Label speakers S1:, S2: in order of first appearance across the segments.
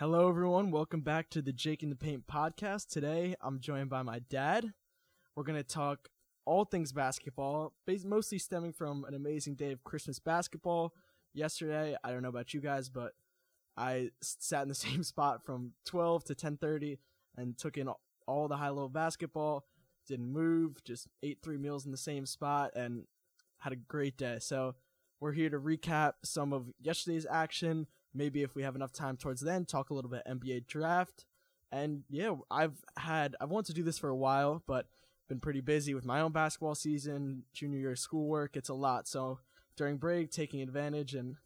S1: Hello, everyone. Welcome back to the Jake in the Paint podcast. Today, I'm joined by my dad. We're going to talk all things basketball, mostly stemming from an amazing day of Christmas basketball yesterday. I don't know about you guys, but I sat in the same spot from 12 to 10:30 and took in all- the high-level basketball. Didn't move, just ate three meals in the same spot, and had a great day. So we're here to recap some of yesterday's action. Maybe if we have enough time towards then, talk a little bit NBA draft. And yeah, I've had I've wanted to do this for a while, but been pretty busy with my own basketball season, junior year schoolwork. It's a lot. So during break, taking advantage and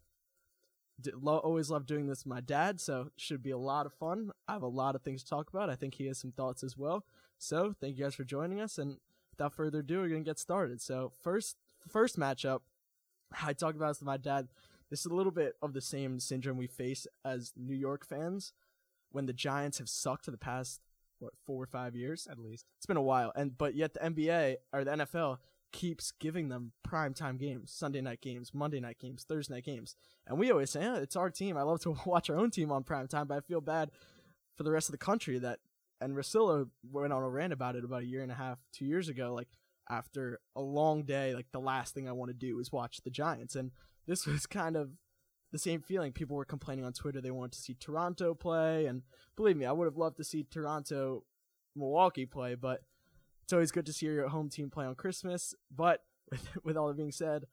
S1: lo- always love doing this with my dad. So should be a lot of fun. I have a lot of things to talk about. I think he has some thoughts as well. So thank you guys for joining us. And without further ado, we're gonna get started. So first, first matchup I talked about this with my dad. This is a little bit of the same syndrome we face as New York fans when the Giants have sucked for the past what four or five years
S2: at least.
S1: it's been a while, and but yet the NBA or the NFL keeps giving them prime time games, Sunday night games, Monday night games, Thursday night games, and we always say, "Yeah, it's our team." I love to watch our own team on prime time, but I feel bad for the rest of the country that. And Rosillo went on a rant about it about a year and a half, two years ago. Like after a long day, like the last thing I want to do is watch the Giants, and this was kind of the same feeling. People were complaining on Twitter they wanted to see Toronto play, and believe me, I would have loved to see Toronto Milwaukee play, but it's always good to see your home team play on Christmas. But with, with all that being said,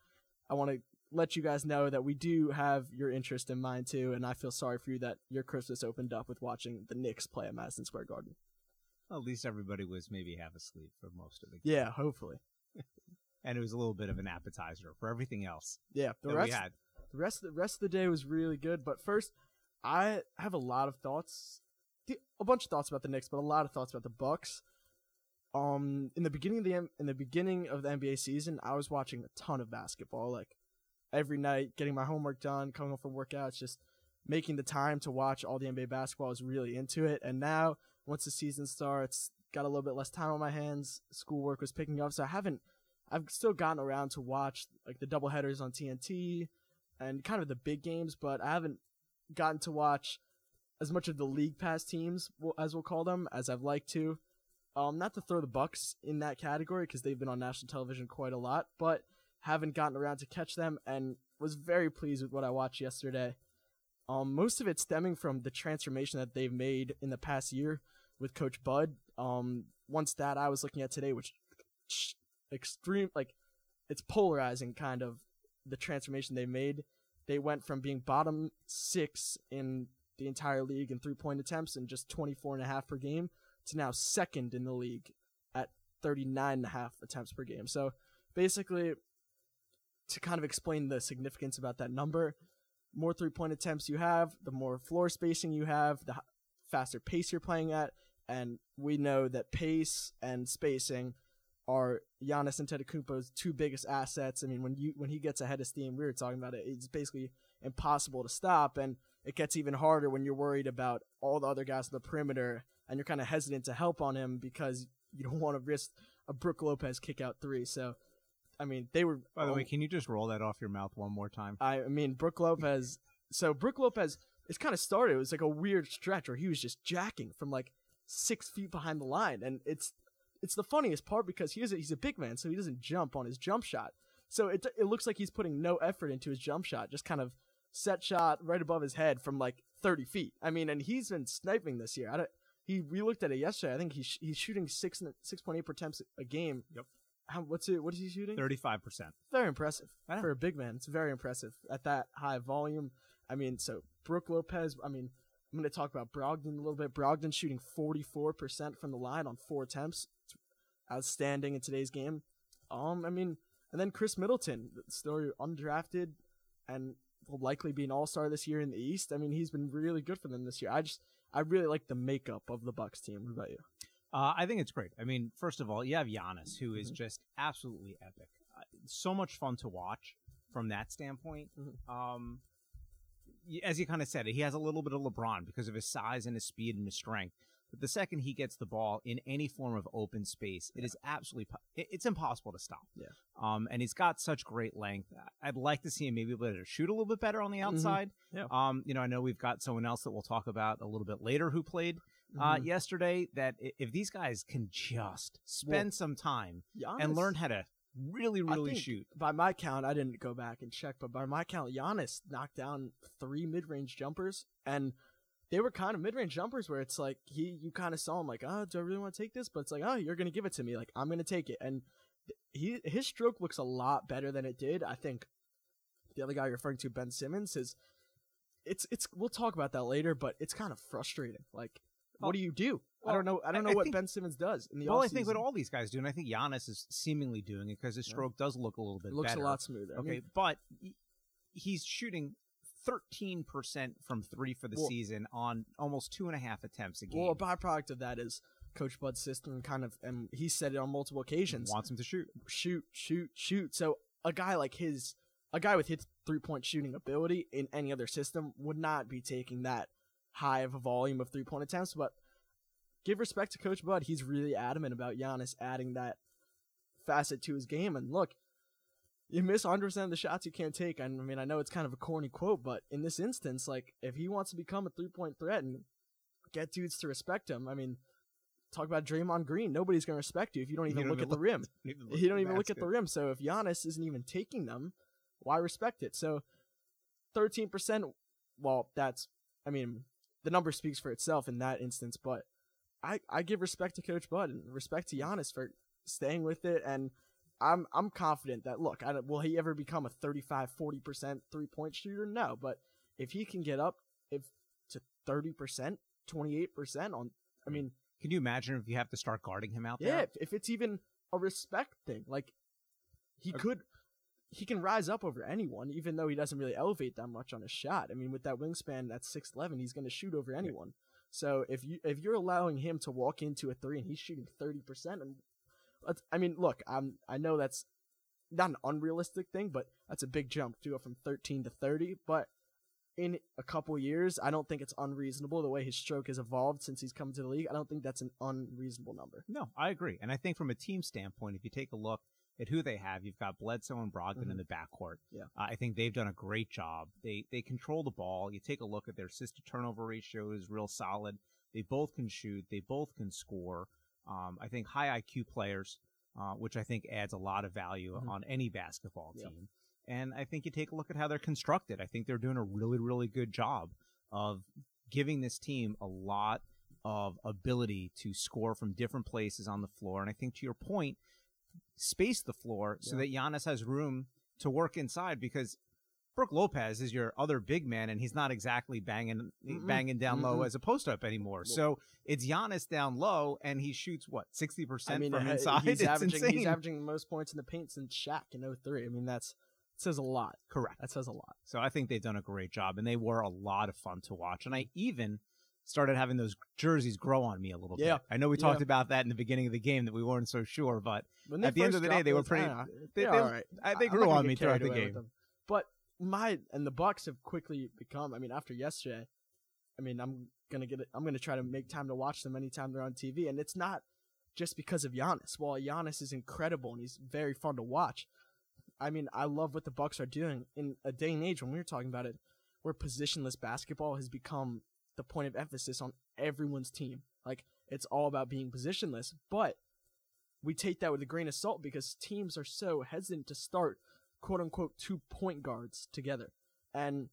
S1: I want to let you guys know that we do have your interest in mind too, and I feel sorry for you that your Christmas opened up with watching the Knicks play at Madison Square Garden.
S2: Well, at least everybody was maybe half asleep for most of the game.
S1: Yeah, hopefully.
S2: And it was a little bit of an appetizer for everything else
S1: Yeah, the rest
S2: had.
S1: the rest the rest of the day was really good. But first, I have a lot of thoughts, a bunch of thoughts about the Knicks, but a lot of thoughts about the Bucks. Um, in the beginning of the M- in the beginning of the NBA season, I was watching a ton of basketball, like every night, getting my homework done, coming home from workouts, just making the time to watch all the NBA basketball. I was really into it, and now once the season starts, got a little bit less time on my hands. Schoolwork was picking up, so I haven't. I've still gotten around to watch like the doubleheaders on TNT and kind of the big games, but I haven't gotten to watch as much of the league pass teams, as we'll call them, as I've liked to. Um, not to throw the Bucks in that category because they've been on national television quite a lot, but haven't gotten around to catch them and was very pleased with what I watched yesterday. Um, most of it stemming from the transformation that they've made in the past year with Coach Bud. Um, one stat I was looking at today, which extreme like it's polarizing kind of the transformation they made. They went from being bottom six in the entire league in three point attempts and just 24 and a half per game to now second in the league at 39 and a half attempts per game. So basically, to kind of explain the significance about that number, more three point attempts you have, the more floor spacing you have, the faster pace you're playing at. And we know that pace and spacing are Giannis Antetokounmpo's two biggest assets. I mean, when you when he gets ahead of steam, we were talking about it. It's basically impossible to stop, and it gets even harder when you're worried about all the other guys on the perimeter, and you're kind of hesitant to help on him because you don't want to risk a Brooke Lopez kick out three. So, I mean, they were.
S2: By the way, can you just roll that off your mouth one more time?
S1: I mean, Brooke Lopez. So Brooke Lopez, it's kind of started. It was like a weird stretch where he was just jacking from like six feet behind the line, and it's it's the funniest part because he is a, he's a big man, so he doesn't jump on his jump shot. So it it looks like he's putting no effort into his jump shot, just kind of set shot right above his head from like 30 feet. I mean, and he's been sniping this year. I don't. He we looked at it yesterday. I think he's he's shooting six six point eight per attempts a game.
S2: Yep.
S1: How, what's it? What is he shooting?
S2: Thirty-five percent.
S1: very impressive for a big man. It's very impressive at that high volume. I mean, so Brooke Lopez. I mean, I'm going to talk about Brogdon a little bit. Brogdon shooting 44% from the line on four attempts. It's outstanding in today's game. Um, I mean, and then Khris Middleton, still undrafted, and will likely be an All Star this year in the East. I mean, he's been really good for them this year. I just, I really like the makeup of the Bucks team. What about you?
S2: Uh, I think it's great. I mean, first of all, you have Giannis, who is
S1: Mhm.
S2: just absolutely epic. Uh, so much fun to watch from that standpoint.
S1: Mhm.
S2: Um, as you kind of said, he has a little bit of LeBron because of his size and his speed and his strength. But the second he gets the ball in any form of open space, it is absolutely it's impossible to stop.
S1: Yeah.
S2: Um, and he's got such great length. I'd like to see him maybe able to shoot a little bit better on the
S1: Mm-hmm.
S2: outside.
S1: Yeah.
S2: Um, you know, I know we've got someone else that we'll talk about a little bit later who played uh,
S1: Mhm.
S2: yesterday. That if these guys can just spend some time and learn how to really, really shoot.
S1: By my count, I didn't go back and check, but by my count, Giannis knocked down three mid-range jumpers, and they were kind of mid-range jumpers where it's like he, you kind of saw him like, oh, do I really want to take this? But it's like, oh, you're gonna give it to me, like I'm gonna take it, and he his stroke looks a lot better than it did. I think the other guy you're referring to, Ben Simmons, is it's it's we'll talk about that later, but it's kind of frustrating. Like,
S2: Well-
S1: what do you do? I don't know. I don't know
S2: I
S1: what
S2: think-
S1: Ben Simmons does in the
S2: Well, I think what all these guys do, and I think Giannis is seemingly doing it because his
S1: Yeah.
S2: stroke does look a little bit
S1: it looks
S2: better.
S1: a lot smoother. I
S2: Okay,
S1: mean,
S2: but he's shooting 13% from three for the
S1: Well-
S2: season on almost two and a half attempts a game.
S1: Well, a byproduct of that is Coach Bud's system kind of, and he said it on multiple occasions
S2: wants him to shoot.
S1: shoot, shoot, shoot. So a guy like his, a guy with his three point shooting ability in any other system would not be taking that high of a volume of three point attempts. But give respect to Coach Bud. He's really adamant about Giannis adding that facet to his game. And look, you miss 100% of the shots you can't take. And I mean, I know it's kind of a corny quote, but in this instance, like, if he wants to become a three point threat and get dudes to respect him, I mean, talk about Draymond Green. Nobody's going to respect you if you don't
S2: You
S1: even
S2: don't
S1: look
S2: even
S1: at the rim.
S2: Even
S1: You don't even look at the rim. So if Giannis isn't even taking them, why respect it? So 13%, well, that's, I mean, the number speaks for itself in that instance, but I, I give respect to Coach Bud and respect to Giannis for staying with it. And I'm, I'm confident that, look, I don't, will he ever become a 35, 40% three point shooter? No, but if he can get up if to 30%, 28% on, I mean,
S2: Can you imagine if you have to start guarding him out
S1: yeah,
S2: there?
S1: if, if it's even a respect thing, like he
S2: Okay.
S1: could, he can rise up over anyone, even though he doesn't really elevate that much on his shot. I mean, with that wingspan, that's six eleven, he's going to shoot over anyone. So if you if you're allowing him to walk into a three and he's shooting thirty percent, and I mean, look, I'm I know that's not an unrealistic thing, but that's a big jump to go from thirteen to thirty. But in a couple years, I don't think it's unreasonable the way his stroke has evolved since he's come to the league. I don't think that's an unreasonable number.
S2: No, I agree. And I think from a team standpoint, if you take a look at who they have, you've got Bledsoe and Brogdon in
S1: Mhm.
S2: the backcourt.
S1: Yeah.
S2: Uh, I think they've done a great job. They they control the ball. You take a look at their assist to turnover ratio is real solid. They both can shoot. They both can score. Um, I think high IQ players, uh, which I think adds a lot of value
S1: Mhm.
S2: on any basketball
S1: Yeah.
S2: team. And I think you take a look at how they're constructed. I think they're doing a really, really good job of giving this team a lot of ability to score from different places on the floor. And I think to your point, space the floor so
S1: Yeah.
S2: that Giannis has room to work inside because Brooke Lopez is your other big man, and he's not exactly banging
S1: Mm-mm.
S2: banging down low
S1: Mm-mm.
S2: as a post up anymore. so it's Giannis down low, and he shoots what sixty
S1: I
S2: percent
S1: mean,
S2: from
S1: uh,
S2: inside.
S1: He's
S2: it's
S1: averaging
S2: insane.
S1: he's averaging the most points in the paint since Shaq in 03. I mean, that's says a lot.
S2: Correct.
S1: That says a lot.
S2: So I think they've done a great job, and they were a lot of fun to watch. And I even started having those jerseys grow on me a little
S1: Yeah.
S2: bit. I know we
S1: Yeah.
S2: talked about that in the beginning of the game that we weren't so sure, but At the end of the day, they were pretty-
S1: I don't
S2: they- they-
S1: all right.
S2: I, they grew on me throughout the game.
S1: But my and the Bucks have quickly become. I mean, after yesterday, I mean, I'm gonna get. it I'm gonna try to make time to watch them anytime they're on TV, and it's not just because of Giannis. While Giannis is incredible and he's very fun to watch, I mean, I love what the Bucks are doing in a day and age when we were talking about it, where positionless basketball has become the point of emphasis on everyone's team. Like it's all about being positionless, but we take that with a grain of salt because teams are so hesitant to start quote unquote two point guards together. And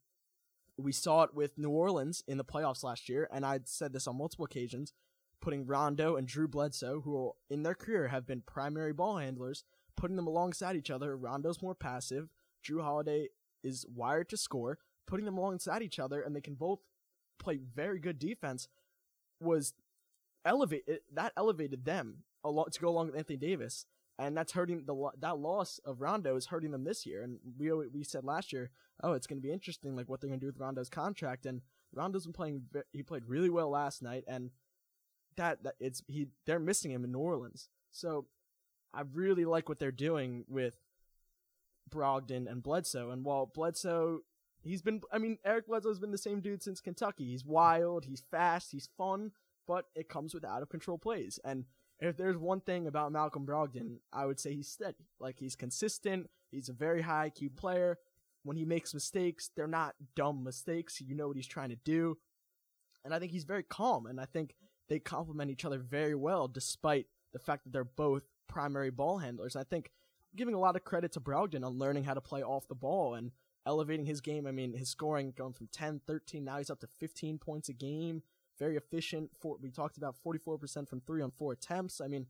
S1: we saw it with New Orleans in the playoffs last year, and I'd said this on multiple occasions, putting Rondo and Drew Bledsoe, who in their career have been primary ball handlers, putting them alongside each other. Rondo's more passive, Jrue Holiday is wired to score, putting them alongside each other, and they can both play very good defense was elevate that elevated them a lot to go along with Anthony Davis, and that's hurting the that loss of Rondo is hurting them this year. And we we said last year, oh, it's going to be interesting, like what they're going to do with Rondo's contract. And Rondo's been playing; he played really well last night, and that, that it's he they're missing him in New Orleans. So I really like what they're doing with Brogdon and Bledsoe. And while Bledsoe, he's been, I mean, Eric Bledsoe's been the same dude since Kentucky. He's wild, he's fast, he's fun, but it comes with out of control plays. And if there's one thing about Malcolm Brogdon, I would say he's steady. Like he's consistent. He's a very high IQ player. When he makes mistakes, they're not dumb mistakes. You know what he's trying to do. And I think he's very calm. And I think they complement each other very well, despite the fact that they're both primary ball handlers. I think giving a lot of credit to Brogdon on learning how to play off the ball and elevating his game. I mean, his scoring going from 10, 13, now he's up to 15 points a game. Very efficient. For, we talked about 44% from three on four attempts. I mean,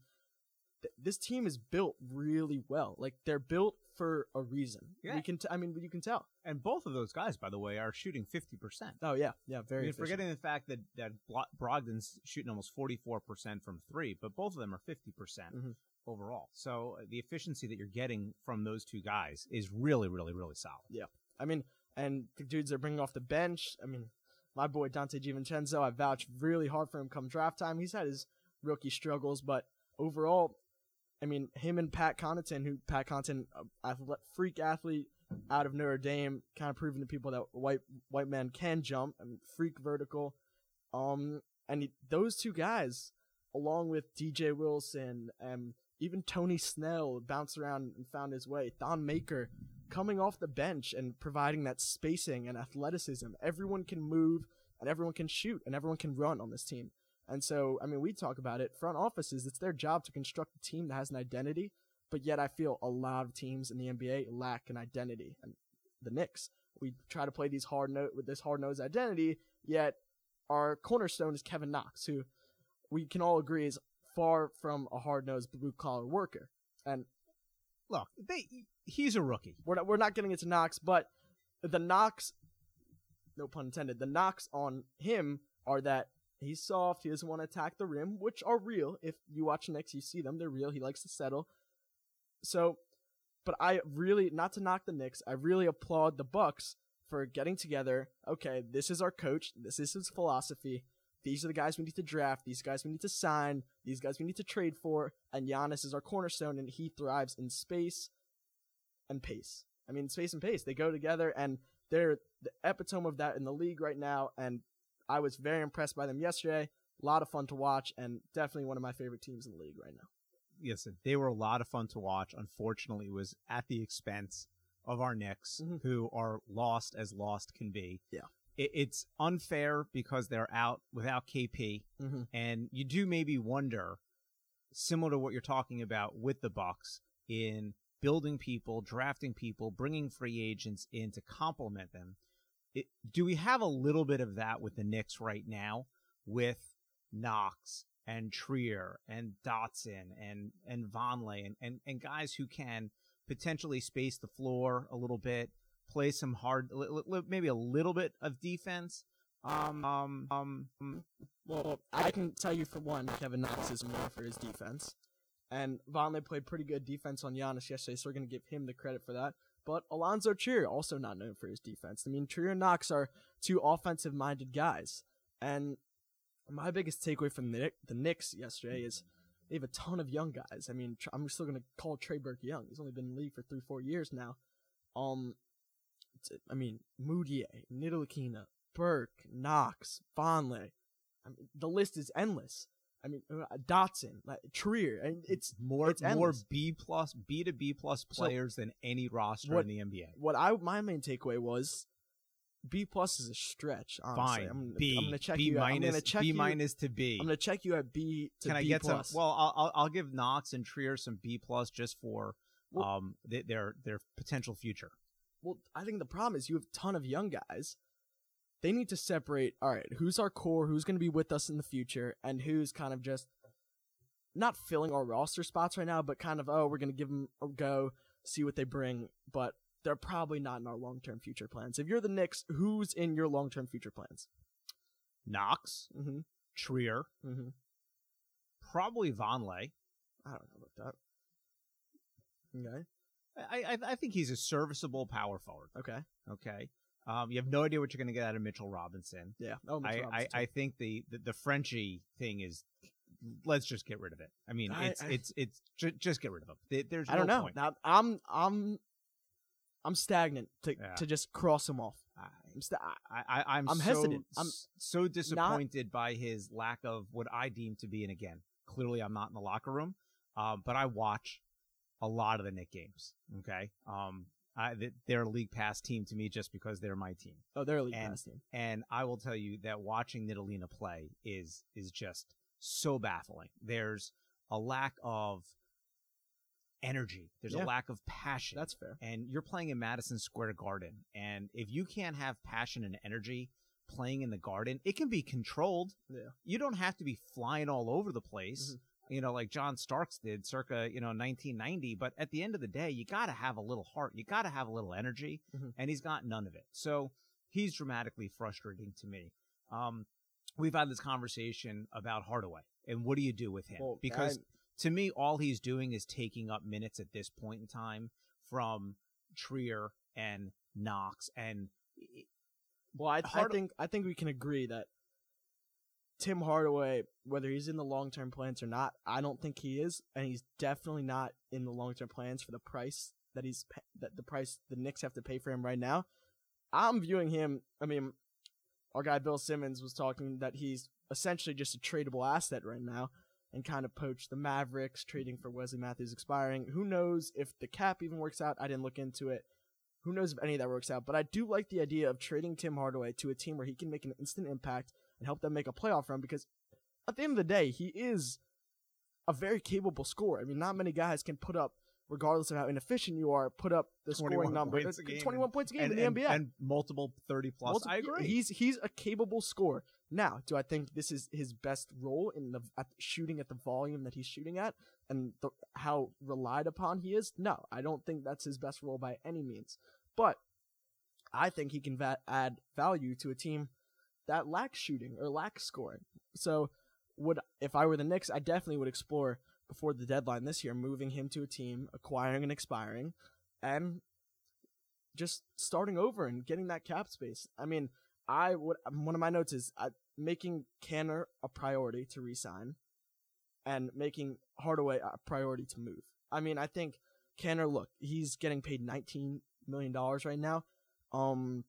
S1: th- this team is built really well. Like they're built for a reason.
S2: Yeah.
S1: We can. T- I mean, you can tell.
S2: And both of those guys, by the way, are shooting fifty percent.
S1: Oh yeah, yeah, very.
S2: I mean, forgetting the fact that that Brogdon's shooting almost forty four percent from three, but both of them are fifty percent
S1: Mhm.
S2: overall. So uh, the efficiency that you're getting from those two guys is really, really, really solid.
S1: I mean, and the dudes they're bringing off the bench. I mean, my boy Donte DiVincenzo, I vouch really hard for him come draft time. He's had his rookie struggles, but overall, I mean, him and Pat Connaughton, who Pat Connaughton, athlete, freak athlete out of Notre Dame, kind of proving to people that white white men can jump. Mean, freak vertical. Um, and those two guys, along with DJ Wilson and even Tony Snell, bounced around and found his way. Thon Maker, coming off the bench and providing that spacing and athleticism. Everyone can move and everyone can shoot and everyone can run on this team. And so, I mean, we talk about it. Front offices, it's their job to construct a team that has an identity. But yet, I feel a lot of teams in the NBA lack an identity. And the Knicks, we try to play these hard note with this hard nosed identity. Yet, our cornerstone is Kevin Knox, who we can all agree is far from a hard nosed blue collar worker. And
S2: Look, they he's a rookie.
S1: we're not, we're not getting into Knox, but the knocks, no pun intended, the knocks on him are that he's soft, he doesn't want to attack the rim, which are real. If you watch Knicks, you see them, they're real. He likes to settle. So, but I really, not to knock the Knicks, I really applaud the Bucks for getting together. Okay, this is our coach, this is his philosophy. These are the guys we need to draft. These guys we need to sign. These guys we need to trade for. And Giannis is our cornerstone, and he thrives in space and pace. I mean, space and pace, they go together, and they're the epitome of that in the league right now. And I was very impressed by them yesterday. A lot of fun to watch, and definitely one of my favorite teams in the league right now.
S2: Yes, they were a lot of fun to watch. Unfortunately, it was at the expense of our Knicks,
S1: Mhm.
S2: who are lost as lost can be.
S1: Yeah.
S2: It, it's unfair because they're out without KP,
S1: Mm-hmm.
S2: and you do maybe wonder, similar to what you're talking about with the Bucks, in building people, drafting people, bringing free agents in to complement them. It, do we have a little bit of that with the Knicks right now, with Knox and Trier and Dotson and and Vonleh and, and and guys who can potentially space the floor a little bit, play some hard, maybe a little bit of defense. Um, um, um, um,
S1: Well, I can tell you for one, Kevin Knox is more for his defense. And Vonleh played pretty good defense on Giannis yesterday, so we're going to give him the credit for that. But Alonzo Trier, also not known for his defense. I mean, Trier and Knox are two offensive minded guys. And my biggest takeaway from the, the Knicks yesterday is they have a ton of young guys. I mean, I'm still going to call Trey Burke young. He's only been in the league for three, four years now. Um, I mean, Mudiay, Ntilikina, Burke, Knox, Vonleh. I mean, the list is endless. I mean, uh, Dotson, like, Trier, and it's
S2: more
S1: it's
S2: more
S1: endless.
S2: B plus B to B plus
S1: So,
S2: players than any roster
S1: what-
S2: in the NBA.
S1: what I my main takeaway was B plus is a stretch. Honestly.
S2: Fine,
S1: I'm gonna,
S2: B
S1: I'm gonna check
S2: B
S1: you. at- I'm
S2: minus
S1: gonna check
S2: B
S1: you,
S2: minus to B.
S1: I'm gonna check you at B to
S2: Can I
S1: B
S2: get
S1: plus.
S2: some? Well, I'll, I'll I'll give Knox and Trier some B plus just for
S1: Well-
S2: um th- their their potential future.
S1: Well, I think the problem is you have a ton of young guys. They need to separate. All right, who's our core? Who's going to be with us in the future, and who's kind of just not filling our roster spots right now, but kind of oh, we're going to give them a go, see what they bring, but they're probably not in our long term future plans. If you're the Knicks, who's in your long term future plans?
S2: Knox,
S1: Mm-hmm.
S2: Trier,
S1: Mm-hmm.
S2: probably Vonleh.
S1: I don't know about that. Okay.
S2: I, I I think he's a serviceable power forward.
S1: Okay.
S2: Okay. Um, you have no idea what you're going to get out of Mitchell Robinson.
S1: Yeah. Oh, Mitchell
S2: I, I,
S1: Robinson,
S2: I
S1: too.
S2: think the, the the Frenchie thing is let's just get rid of it. I mean,
S1: I-
S2: it's
S1: I-
S2: it's it's ju- just get rid of him. There's
S1: I don't know.
S2: point.
S1: Now I'm I'm I'm stagnant to
S2: Yeah.
S1: to just cross him off. I'm st- I-
S2: I, I I'm,
S1: I'm
S2: so,
S1: hesitant. I'm
S2: so disappointed by his lack of what I deem to be, and again, clearly I'm not in the locker room, um, but I watch a lot of the Knicks games. Okay, um, I, th- they're a league pass team to me just because they're my team,
S1: oh, they're a league
S2: And-
S1: pass team.
S2: and I will tell you that watching Ntilikina play is is just so baffling. There's a lack of energy. There's
S1: Yeah.
S2: a lack of passion
S1: That's fair.
S2: and you're playing in Madison Square Garden. And if you can't have passion and energy playing in the garden, it can be controlled.
S1: Yeah.
S2: You don't have to be flying all over the place,
S1: Mhm.
S2: You know, like John Starks did circa, you know, 1990. But at the end of the day, you got to have a little heart. You got to have a little energy.
S1: Mhm.
S2: And he's got none of it. So he's dramatically frustrating to me. Um, we've had this conversation about Hardaway and what do you do with him?
S1: Well,
S2: because
S1: I-
S2: to me, all he's doing is taking up minutes at this point in time from Trier and Knox. And
S1: Well, I, I think I think we can agree that Tim Hardaway, whether he's in the long term plans or not, I don't think he is, and he's definitely not in the long term plans for the price that he's that the price the Knicks have to pay for him right now. I'm viewing him. I mean, our guy Bill Simmons was talking that he's essentially just a tradable asset right now, and kind of poached the Mavericks, trading for Wesley Matthews expiring. Who knows if the cap even works out? I didn't look into it. Who knows if any of that works out? But I do like the idea of trading Tim Hardaway to a team where he can make an instant impact and help them make a playoff run because at the end of the day, he is a very capable scorer. I mean, not many guys can put up, regardless of how inefficient you are, put up the scoring number.
S2: points a game
S1: 21 points a game
S2: and,
S1: in the
S2: and-
S1: NBA.
S2: and multiple 30 plus.
S1: Multiple-
S2: I agree.
S1: He's he's a capable scorer. Now, do I think this is his best role in the at shooting at the volume that he's shooting at and the, how relied upon he is? No, I don't think that's his best role by any means. But I think he can va- add value to a team that lacks shooting or lacks scoring. So, would if I were the Knicks, I definitely would explore before the deadline this year moving him to a team, acquiring and expiring, and just starting over and getting that cap space. I mean, I would one of my notes is uh, making Kanter a priority to resign, and making Hardaway a priority to move. I mean, I think Kanter. Look, he's getting paid nineteen million dollars right now. Um,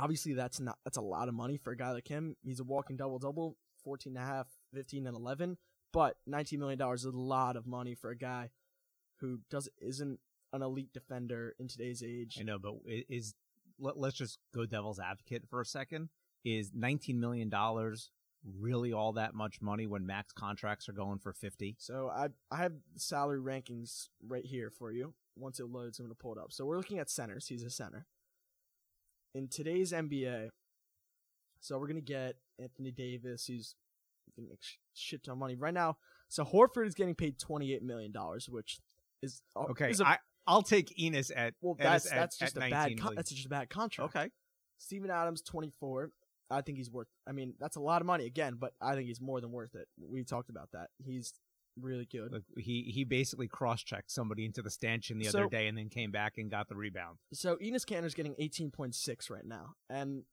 S1: obviously that's not that's a lot of money for a guy like him. He's a walking double double, 14 and a half, 15 and 11. But 19 million dollars is a lot of money for a guy who does isn't an elite defender in today's age.
S2: I know, but is let, let's just go devil's advocate for a second. Is 19 million dollars really all that much money when max contracts are going for 50?
S1: So I I have salary rankings right here for you. Once it loads, I'm gonna pull it up. So we're looking at centers. He's a center. In today's NBA, so we're gonna get Anthony Davis, who's gonna make shit ton of money right now. So Horford is getting paid 28 million dollars, which is
S2: Okay,
S1: is a-
S2: I, I'll take Enes at
S1: well, that's
S2: at-
S1: that's
S2: at
S1: just a bad con- that's just a bad contract.
S2: Okay,
S1: Steven Adams, 24. I think he's worth. I mean, that's a lot of money again, but I think he's more than worth it. We talked about that. He's really good.
S2: Look, he he basically cross checked somebody into the stanchion the
S1: So-
S2: other day and then came back and got the rebound.
S1: So Enes Kanter's getting 18.6 right now, and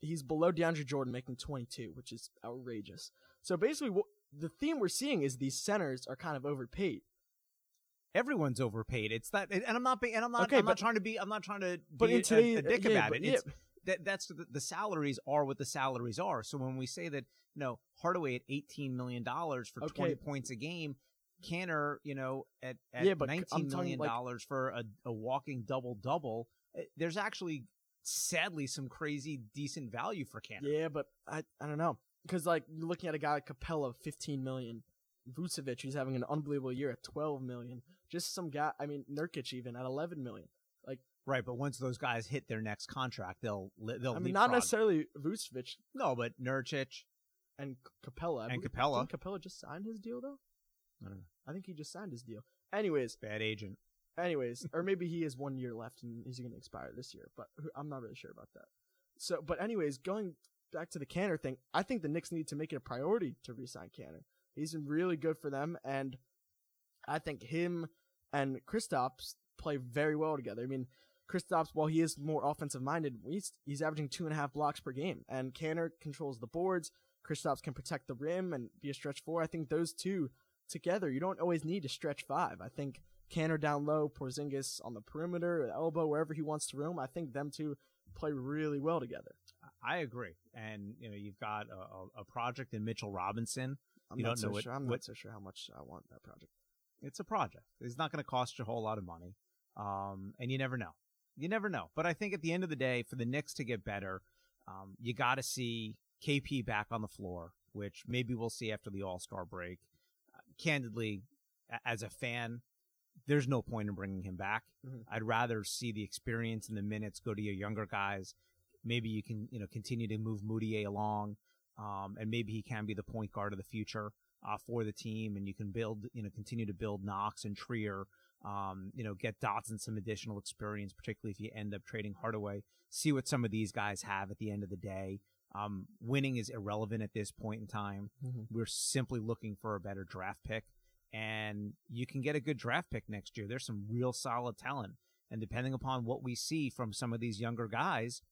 S1: he's below DeAndre Jordan making 22, which is outrageous. So basically, what the theme we're seeing is these centers are kind of overpaid.
S2: Everyone's overpaid. It's that, and I'm not being, and I'm not,
S1: Okay,
S2: I'm not trying to be, I'm not trying to
S1: But
S2: be
S1: in
S2: a-
S1: today's
S2: a, dick
S1: yeah,
S2: about
S1: but
S2: it.
S1: yeah,
S2: It's, that that's the, the salaries are what the salaries are. So when we say that, you know, Hardaway at 18 million dollars for
S1: Okay.
S2: 20 points a game, Kanter, you know, at, at
S1: Yeah, but
S2: 19
S1: I'm talking,
S2: million
S1: like-
S2: dollars for a, a walking double double, eh, there's actually sadly some crazy decent value for Kanter.
S1: yeah, but I I don't know because like you're looking at a guy like Capela, 15 million. Vucevic, he's having an unbelievable year at 12 million. Just some guy. I mean, Nurkic even at 11 million.
S2: Right, but once those guys hit their next contract, they'll they'll
S1: I mean, not necessarily Vucevic
S2: No, but Nurkic,
S1: and Capela. I
S2: And
S1: believe- Capela. Capela just signed his deal though.
S2: I don't know.
S1: I think he just signed his deal. Anyways,
S2: bad agent.
S1: anyways, or maybe he has one year left and he's going to expire this year, but I'm not really sure about that. So, but anyways, going back to the Kanter thing, I think the Knicks need to make it a priority to re-sign Kanter. He's been really good for them, and I think him and Kristaps play very well together. I mean, Kristaps, while he is more offensive minded, he's he's averaging two and a half blocks per game, and Kanter controls the boards. Kristaps can protect the rim and be a stretch four. I think those two together, you don't always need to stretch five. I think Kanter down low, Porzingis on the perimeter, elbow, wherever he wants to roam. I think them two play really well together.
S2: I agree, and you know you've got a, a, a project in Mitchell Robinson.
S1: I'm
S2: You
S1: not
S2: don't
S1: so
S2: know what-
S1: sure. I'm not so sure how much I want that project.
S2: It's a project. It's not going to cost you a whole lot of money, um, and you never know. You never know. But I think at the end of the day, for the Knicks to get better, um, you got to see KP back on the floor, which maybe we'll see after the All Star break. Uh, candidly, as a fan, there's no point in bringing him back.
S1: Mhm.
S2: I'd rather see the experience and the minutes go to your younger guys. Maybe you can, you know, continue to move Mudiay along, um, and maybe he can be the point guard of the future uh, for the team, and you can build, you know, continue to build Knox and Trier. Um, you know, get Dotson some additional experience, particularly if you end up trading Hardaway. See what some of these guys have at the end of the day. Um, winning is irrelevant at this point in time.
S1: Mhm.
S2: We're simply looking for a better draft pick, and you can get a good draft pick next year. There's some real solid talent, and depending upon what we see from some of these younger guys,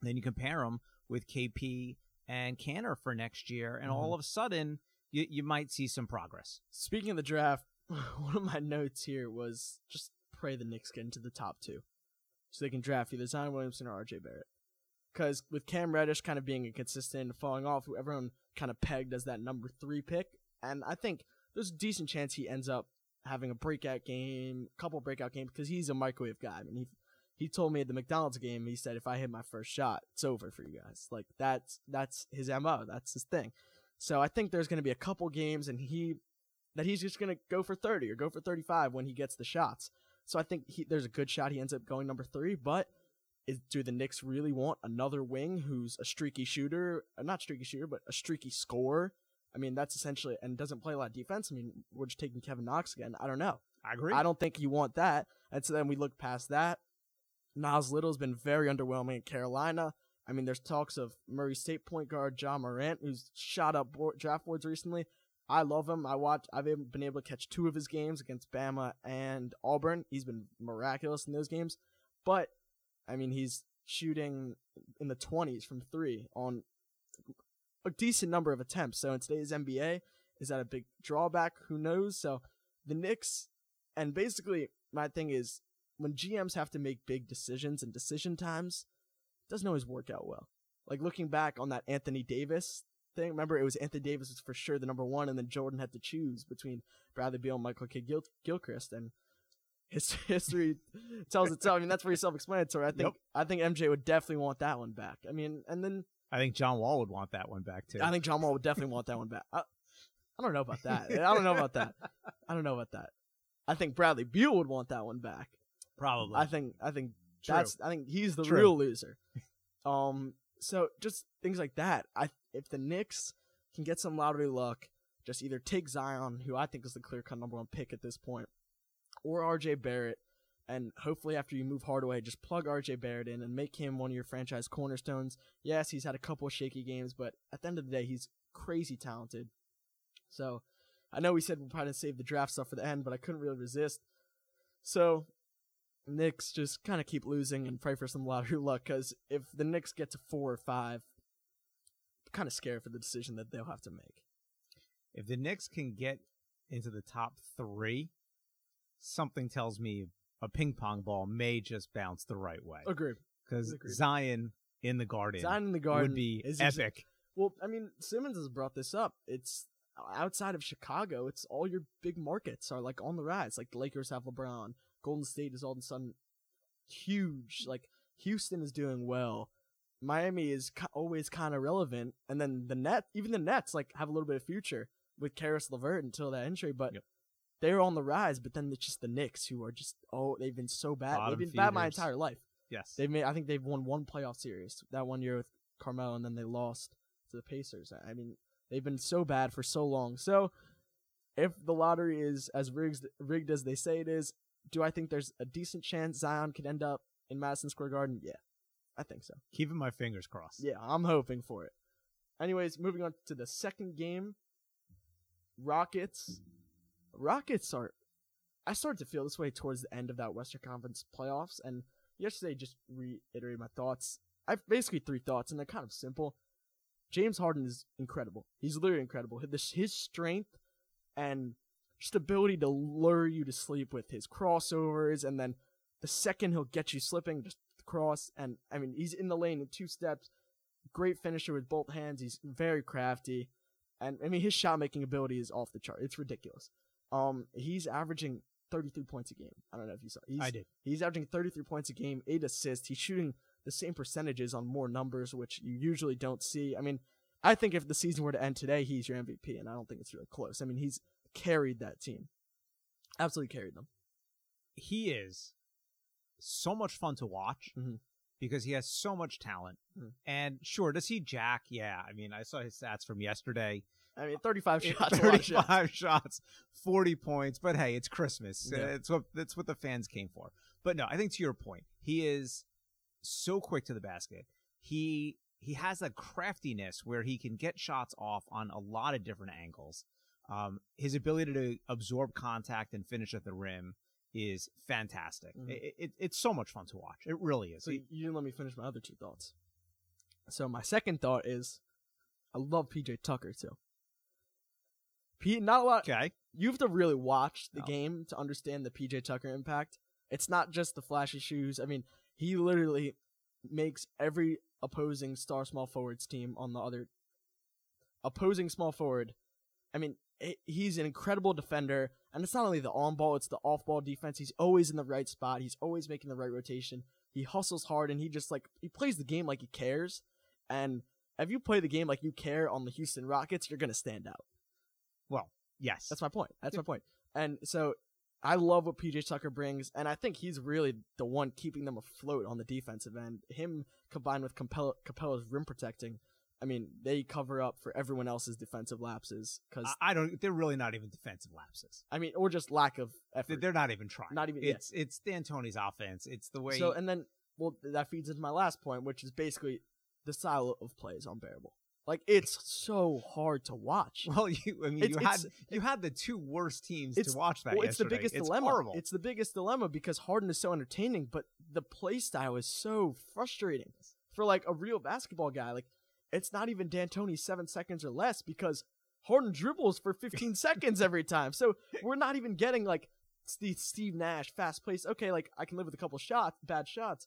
S2: then you compare them with KP and Kanter for next year, and all of a sudden you, you might see some progress.
S1: Speaking of the draft, one of my notes here was just pray the Knicks get into the top two, so they can draft either Zion Williamson or R.J. Barrett. Because with Cam Reddish kind of being inconsistent and falling off, who everyone kind of pegged as that number three pick, and I think there's a decent chance he ends up having a breakout game, a couple breakout games, because he's a microwave guy. I mean, he he told me at the McDonald's game, he said if I hit my first shot, it's over for you guys. Like that's that's his mo. That's his thing. So I think there's going to be a couple games, and he that he's just going to go for 30 or go for 35 when he gets the shots. So I think he, there's a good shot he ends up going number three. But is, do the Knicks really want another wing who's a streaky shooter? Uh, not streaky shooter, but a streaky scorer. I mean, that's essentially and doesn't play a lot of defense. I mean, we're just taking Kevin Knox again. I don't know.
S2: I agree.
S1: I don't think you want that. And so then we look past that. Nas Little's been very underwhelming at Carolina. I mean, there's talks of Murray State point guard Ja Morant, who's shot up board, draft boards recently. I love him. I watch. I've been able to catch two of his games against Bama and Auburn. He's been miraculous in those games. But I mean, he's shooting in the 20s from three on a decent number of attempts. So in today's NBA, is that a big drawback? Who knows? So the Knicks, and basically my thing is when GMs have to make big decisions and decision times, doesn't always work out well. Like looking back on that Anthony Davis thing, remember it was Anthony Davis was for sure the number one, and then Jordan had to choose between Bradley Beal and Michael Kidd Gil- Gilchrist, and his history tells itself. I mean, that's pretty self-explanatory. I think
S2: Yep.
S1: I think MJ would definitely want that one back. I mean, and then
S2: I think John Wall would want that one back too.
S1: I think John Wall would definitely want that one back. I, I don't know about that. I don't know about that. I don't know about that. I think Bradley Beal would want that one back.
S2: probably.
S1: I think I think
S2: True.
S1: that's I think he's the
S2: True.
S1: real loser. Um so just things like that. I if the Knicks can get some lottery luck, just either take Zion, who I think is the clear cut number one pick at this point, or RJ Barrett, and hopefully after you move Hardaway, just plug RJ Barrett in and make him one of your franchise cornerstones. Yes, he's had a couple shaky games, but at the end of the day, he's crazy talented. So I know we said we'll probably save the draft stuff for the end, but I couldn't really resist. So Knicks just kind of keep losing and pray for some lottery luck because if the Knicks get to four or five, kind of scared for the decision that they'll have to make.
S2: if the Knicks can get into the top three, something tells me a ping pong ball may just bounce the right way.
S1: Agreed.
S2: Because Zion in the Garden
S1: Zion in the Garden
S2: would be
S1: is
S2: epic.
S1: well, I mean, Simmons has brought this up. It's outside of Chicago. It's all your big markets are like on the rise. Like the Lakers have LeBron. Golden State is all of a sudden huge. Like Houston is doing well. Miami is always kind of relevant, and then the net, even the Nets, like have a little bit of future with Caris LeVert until that injury, but
S2: Yep.
S1: they're on the rise. But then it's just the Knicks who are just oh, they've been so bad.
S2: Bottom
S1: they've been bad my entire life.
S2: Yes.
S1: They've made. I think they've won one playoff series that one year with Carmelo, and then they lost to the Pacers. I mean, they've been so bad for so long. So, if the lottery is as rigged, rigged as they say it is, do I think there's a decent chance Zion could end up in Madison Square Garden? Yeah, I think so.
S2: Keeping my fingers crossed.
S1: Yeah, I'm hoping for it. Anyways, moving on to the second game. Rockets. Rockets are. I started to feel this way towards the end of that Western Conference playoffs, and yesterday just reiterated my thoughts. I have basically three thoughts, and they're kind of simple. James Harden is incredible. He's literally incredible. His, his strength and just ability to lure you to sleep with his crossovers, and then the second he'll get you slipping, just cross, and I mean he's in the lane in two steps. Great finisher with both hands. He's very crafty, and I mean his shot making ability is off the chart. It's ridiculous. Um, he's averaging 33 points a game. I don't know if you saw. He's,
S2: I did.
S1: He's averaging 33 points a game, eight assists. He's shooting the same percentages on more numbers, which you usually don't see. I mean, I think if the season were to end today, he's your MVP, and I don't think it's really close. I mean, he's carried that team, absolutely carried them.
S2: He is so much fun to watch
S1: Mhm.
S2: because he has so much talent.
S1: Mhm.
S2: And sure, does he jack? Yeah. I mean, I saw his stats from yesterday.
S1: I mean, 35 shots, a lot of shots.
S2: shots, 40 points. But hey, it's Christmas.
S1: Yeah.
S2: Uh, It's what that's what the fans came for. But no, I think to your point, he is so quick to the basket. He he has that craftiness where he can get shots off on a lot of different angles. Um, his ability to absorb contact and finish at the rim is fantastic.
S1: Mhm.
S2: It, it, it's so much fun to watch. It really is.
S1: So you didn't let me finish my other two thoughts. So my second thought is, I love PJ Tucker too. P, not a lot.
S2: okay.
S1: You have to really watch the
S2: No.
S1: game to understand the PJ Tucker impact. It's not just the flashy shoes. I mean, he literally makes every opposing star small forwards team on the other opposing small forward. I mean, he's an incredible defender, and it's not only the on ball; it's the off ball defense. He's always in the right spot. He's always making the right rotation. He hustles hard, and he just like he plays the game like he cares. And if you play the game like you care on the Houston Rockets, you're gonna stand out.
S2: Well, yes.
S1: That's my point. That's my point. And so I love what PJ Tucker brings, and I think he's really the one keeping them afloat on the defensive end. Him combined with Capela, Capela's rim protecting, I mean, they cover up for everyone else's defensive lapses because
S2: I, I don't. They're really not even defensive lapses.
S1: I mean, or just lack of effort.
S2: They're not even trying.
S1: Not even- yeah.
S2: It's it's D'Antoni's offense. It's the way.
S1: So and then well that feeds into my last point, which is basically the style of play is unbearable. Like it's so hard to watch.
S2: well, you. I mean,
S1: It's-
S2: you had you had the two worst teams
S1: It's-
S2: to watch that.
S1: well, it's the biggest
S2: it's
S1: dilemma.
S2: Horrible.
S1: It's the biggest dilemma because Harden is so entertaining, but the play style is so frustrating for like a real basketball guy. Like it's not even D'Antoni seven seconds or less because Harden dribbles for 15 seconds every time. So we're not even getting like Steve, Steve Nash fast pace. Okay, like I can live with a couple shots, bad shots.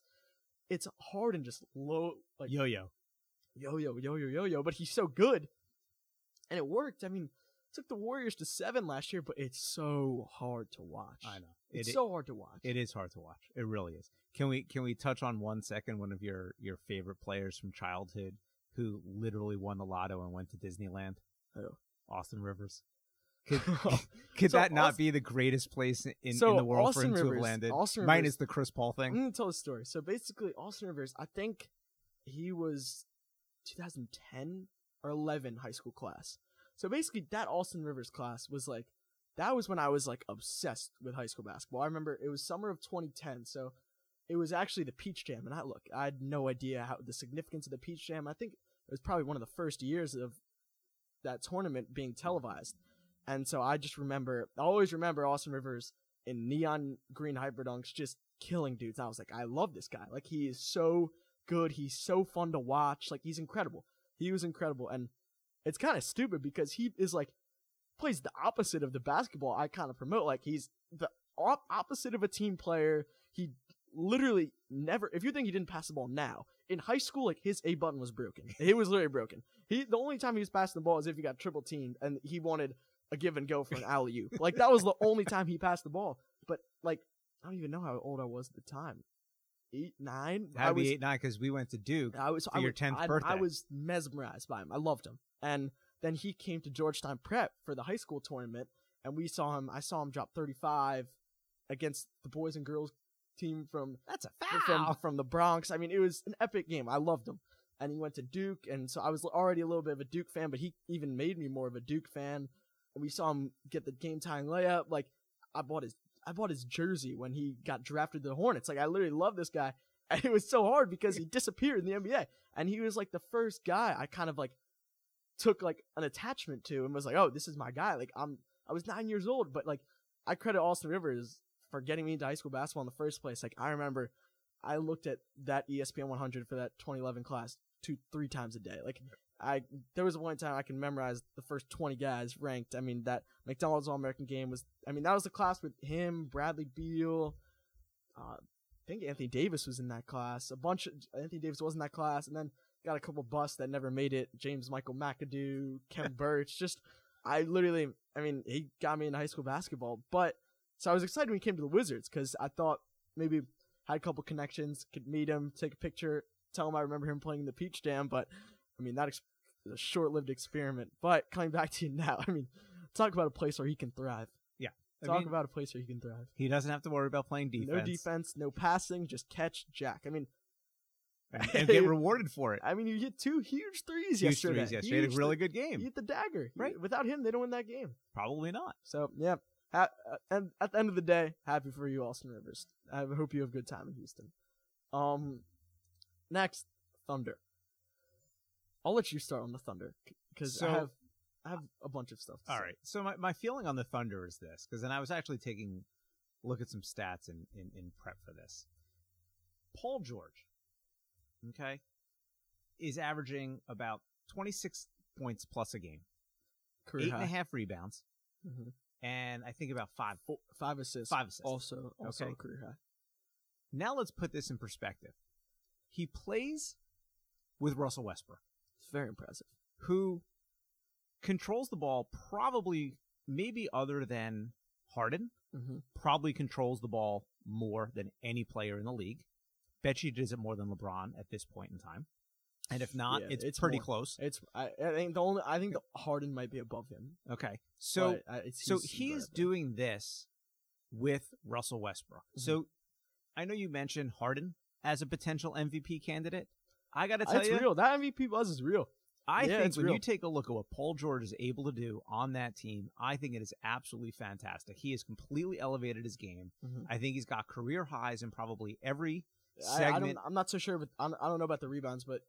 S1: It's Harden just low, like
S2: yo yo.
S1: yo yo yo yo yo yo, but he's so good, and it worked. I mean, took the Warriors to seven last year, but it's so hard to watch.
S2: I know.
S1: It's
S2: It-
S1: so hard to watch.
S2: It is hard to watch. It really is. Can we can we touch on one second one of your your favorite players from childhood who literally won the lotto and went to Disneyland?
S1: Who?
S2: Austin Rivers. Could, oh. could
S1: So
S2: that not
S1: Aust-
S2: be the greatest place in,
S1: So
S2: in the world
S1: Austin
S2: for him to have landed?
S1: Austin
S2: Minus
S1: Rivers-
S2: the Chris Paul thing.
S1: I'm gonna tell the story. So basically, Austin Rivers, I think he was 2010 or 11 high school class. So basically, that Austin Rivers class was like, that was when I was like obsessed with high school basketball. I remember it was summer of 2010, so it was actually the Peach Jam, and I look, I had no idea how the significance of the Peach Jam. I think it was probably one of the first years of that tournament being televised, and so I just remember, I always remember Austin Rivers in neon green hyperdunks just killing dudes. I was like, I love this guy. Like he is so good. He's so fun to watch. Like he's incredible. He was incredible, and it's kind of stupid because he is like plays the opposite of the basketball I kind of promote. Like he's the op- opposite of a team player. He literally never. If you think he didn't pass the ball now in high school, like his A button was broken. It was literally broken. He the only time he was passing the ball is if he got triple teamed and he wanted a give and go for an alley oop. like that was the only time he passed the ball. But like I don't even know how old I was at the time. Eight, nine.
S2: Had
S1: I
S2: to be
S1: was
S2: eight nine because we went to Duke.
S1: I was
S2: for
S1: I
S2: your 10th
S1: I, I was mesmerized by him. I loved him. And then he came to Georgetown Prep for the high school tournament, and we saw him. I saw him drop 35 against the boys and girls team from
S2: That's a
S1: from from the Bronx. I mean, it was an epic game. I loved him. And he went to Duke, and so I was already a little bit of a Duke fan, but he even made me more of a Duke fan. And we saw him get the game tying layup. Like I bought his I bought his jersey when he got drafted to the Hornets. Like I literally love this guy. And it was so hard because he disappeared in the NBA. And he was like the first guy I kind of like took like an attachment to and was like, oh, this is my guy. Like I'm I was nine years old, but like I credit Austin Rivers for getting me into high school basketball in the first place. Like I remember I looked at that ESPN 100 for that 2011 class two three times a day. Like I there was one time I can memorize the first 20 guys ranked. I mean that McDonald's All American game was I mean that was the class with him, Bradley Beal, uh, I think Anthony Davis was in that class. A bunch of Anthony Davis was in that class, and then got a couple busts that never made it. James Michael McAdoo, Ken Burch. Just I literally, I mean, he got me into high school basketball. But so I was excited when he came to the Wizards because I thought maybe had a couple connections, could meet him, take a picture, tell him I remember him playing in the Peach Jam. But I mean, that ex- was a short-lived experiment. But coming back to you now, I mean, talk about a place where he can thrive.
S2: I
S1: Talk
S2: mean,
S1: about a place where he can thrive.
S2: he doesn't have to worry about playing defense,
S1: No defense, no passing, just catch Jack. I mean,
S2: and, and get rewarded for it.
S1: I mean, you hit two huge threes
S2: Huge
S1: yesterday.
S2: threes yesterday. He had a really good game.
S1: He hit the dagger.
S2: Right.
S1: Without him, they don't win that game.
S2: Probably not.
S1: So yeah. Ha- uh, and at the end of the day, happy for you, Austin Rivers. I hope you have a good time in Houston. Um, next, Thunder. I'll let you start on the Thunder because
S2: So-
S1: I have I have a bunch of stuff. To
S2: All
S1: say.
S2: right. So my, my feeling on the Thunder is this, because then I was actually taking a look at some stats in, in, in prep for this. Paul George, okay, is averaging about 26 points plus a game,
S1: Career
S2: eight and a half rebounds,
S1: Mhm.
S2: And I think about five.
S1: Four, five assists.
S2: Five assists.
S1: Also, also
S2: Okay.
S1: career high.
S2: Now let's put this in perspective. He plays with Russell Westbrook,
S1: It's very impressive.
S2: who controls the ball probably, maybe other than Harden,
S1: Mm-hmm.
S2: probably controls the ball more than any player in the league. Bet you does it more than LeBron at this point in time. And if not,
S1: Yeah,
S2: it's,
S1: it's
S2: pretty
S1: more.
S2: close.
S1: It's I, I think the only I think the Harden might be above him.
S2: Okay. So
S1: but, uh, it's,
S2: so
S1: he's-
S2: he is doing this with Russell Westbrook.
S1: Mm-hmm.
S2: So I know you mentioned Harden as a potential MVP candidate. I got to tell
S1: It's
S2: you,
S1: real. That MVP buzz is real.
S2: I
S1: Yeah,
S2: think
S1: it's
S2: when
S1: real.
S2: you take a look at what Paul George is able to do on that team, I think it is absolutely fantastic. He has completely elevated his game.
S1: Mhm.
S2: I think he's got career highs in probably every
S1: I, I
S2: segment.
S1: don't, I'm not so sure, but I don't know about the rebounds, but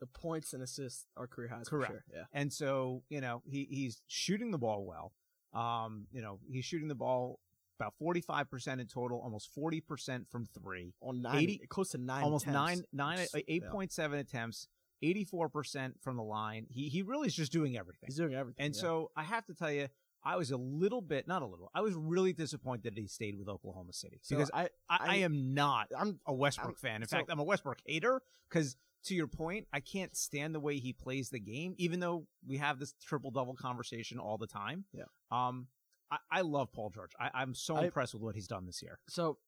S1: the points and assists are career highs.
S2: Correct.
S1: Sure. Yeah.
S2: And so, you know, he, he's shooting the ball well. Um, you know, he's shooting the ball about 45% in total, almost 40% from three,
S1: On nine,
S2: 80
S1: close to nine,
S2: almost
S1: attempts.
S2: nine, nine,
S1: Just-
S2: uh,
S1: yeah.
S2: 8.7 attempts, 84% from the line. He, he really is just doing everything.
S1: He's doing everything.
S2: And
S1: yeah.
S2: so I have to tell you, I was a little bit, not a little, I was really disappointed that he stayed with Oklahoma City
S1: So
S2: because
S1: I,
S2: I, I,
S1: I-
S2: am not
S1: I'm
S2: a Westbrook fan. In
S1: so-
S2: fact, I'm a Westbrook hater because, to your point, I can't stand the way he plays the game. Even though we have this triple double conversation all the time.
S1: Yeah.
S2: Um, I, I love Paul George. I, I'm so
S1: I-
S2: impressed with what he's done this year.
S1: so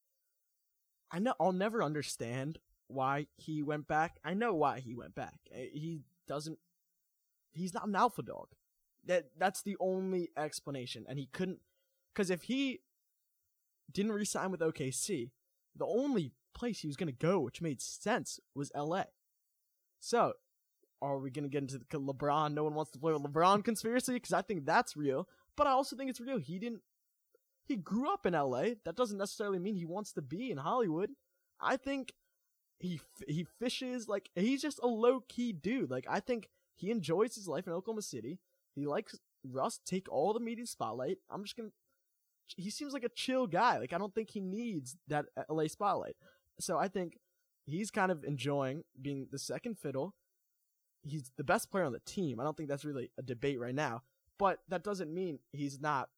S1: I know I'll never understand why he went back. I know why he went back. Uh, He doesn't. He's not an alpha dog. That that's the only explanation, and he couldn't because if he didn't resign with OKC, the only place he was going to go, which made sense, was LA. So, are we going to get into the LeBron? No one wants to play with LeBron conspiracy because I think that's real, but I also think it's real. He didn't. He grew up in LA. That doesn't necessarily mean he wants to be in Hollywood. I think he he fishes like he's just a low key dude. Like I think he enjoys his life in Oklahoma City. He likes Russ take all the media spotlight. I'm just gonna. He seems like a chill guy. Like I don't think he needs that uh, LA spotlight. So I think he's kind of enjoying being the second fiddle. He's the best player on the team. I don't think that's really a debate right now. But that doesn't mean he's not.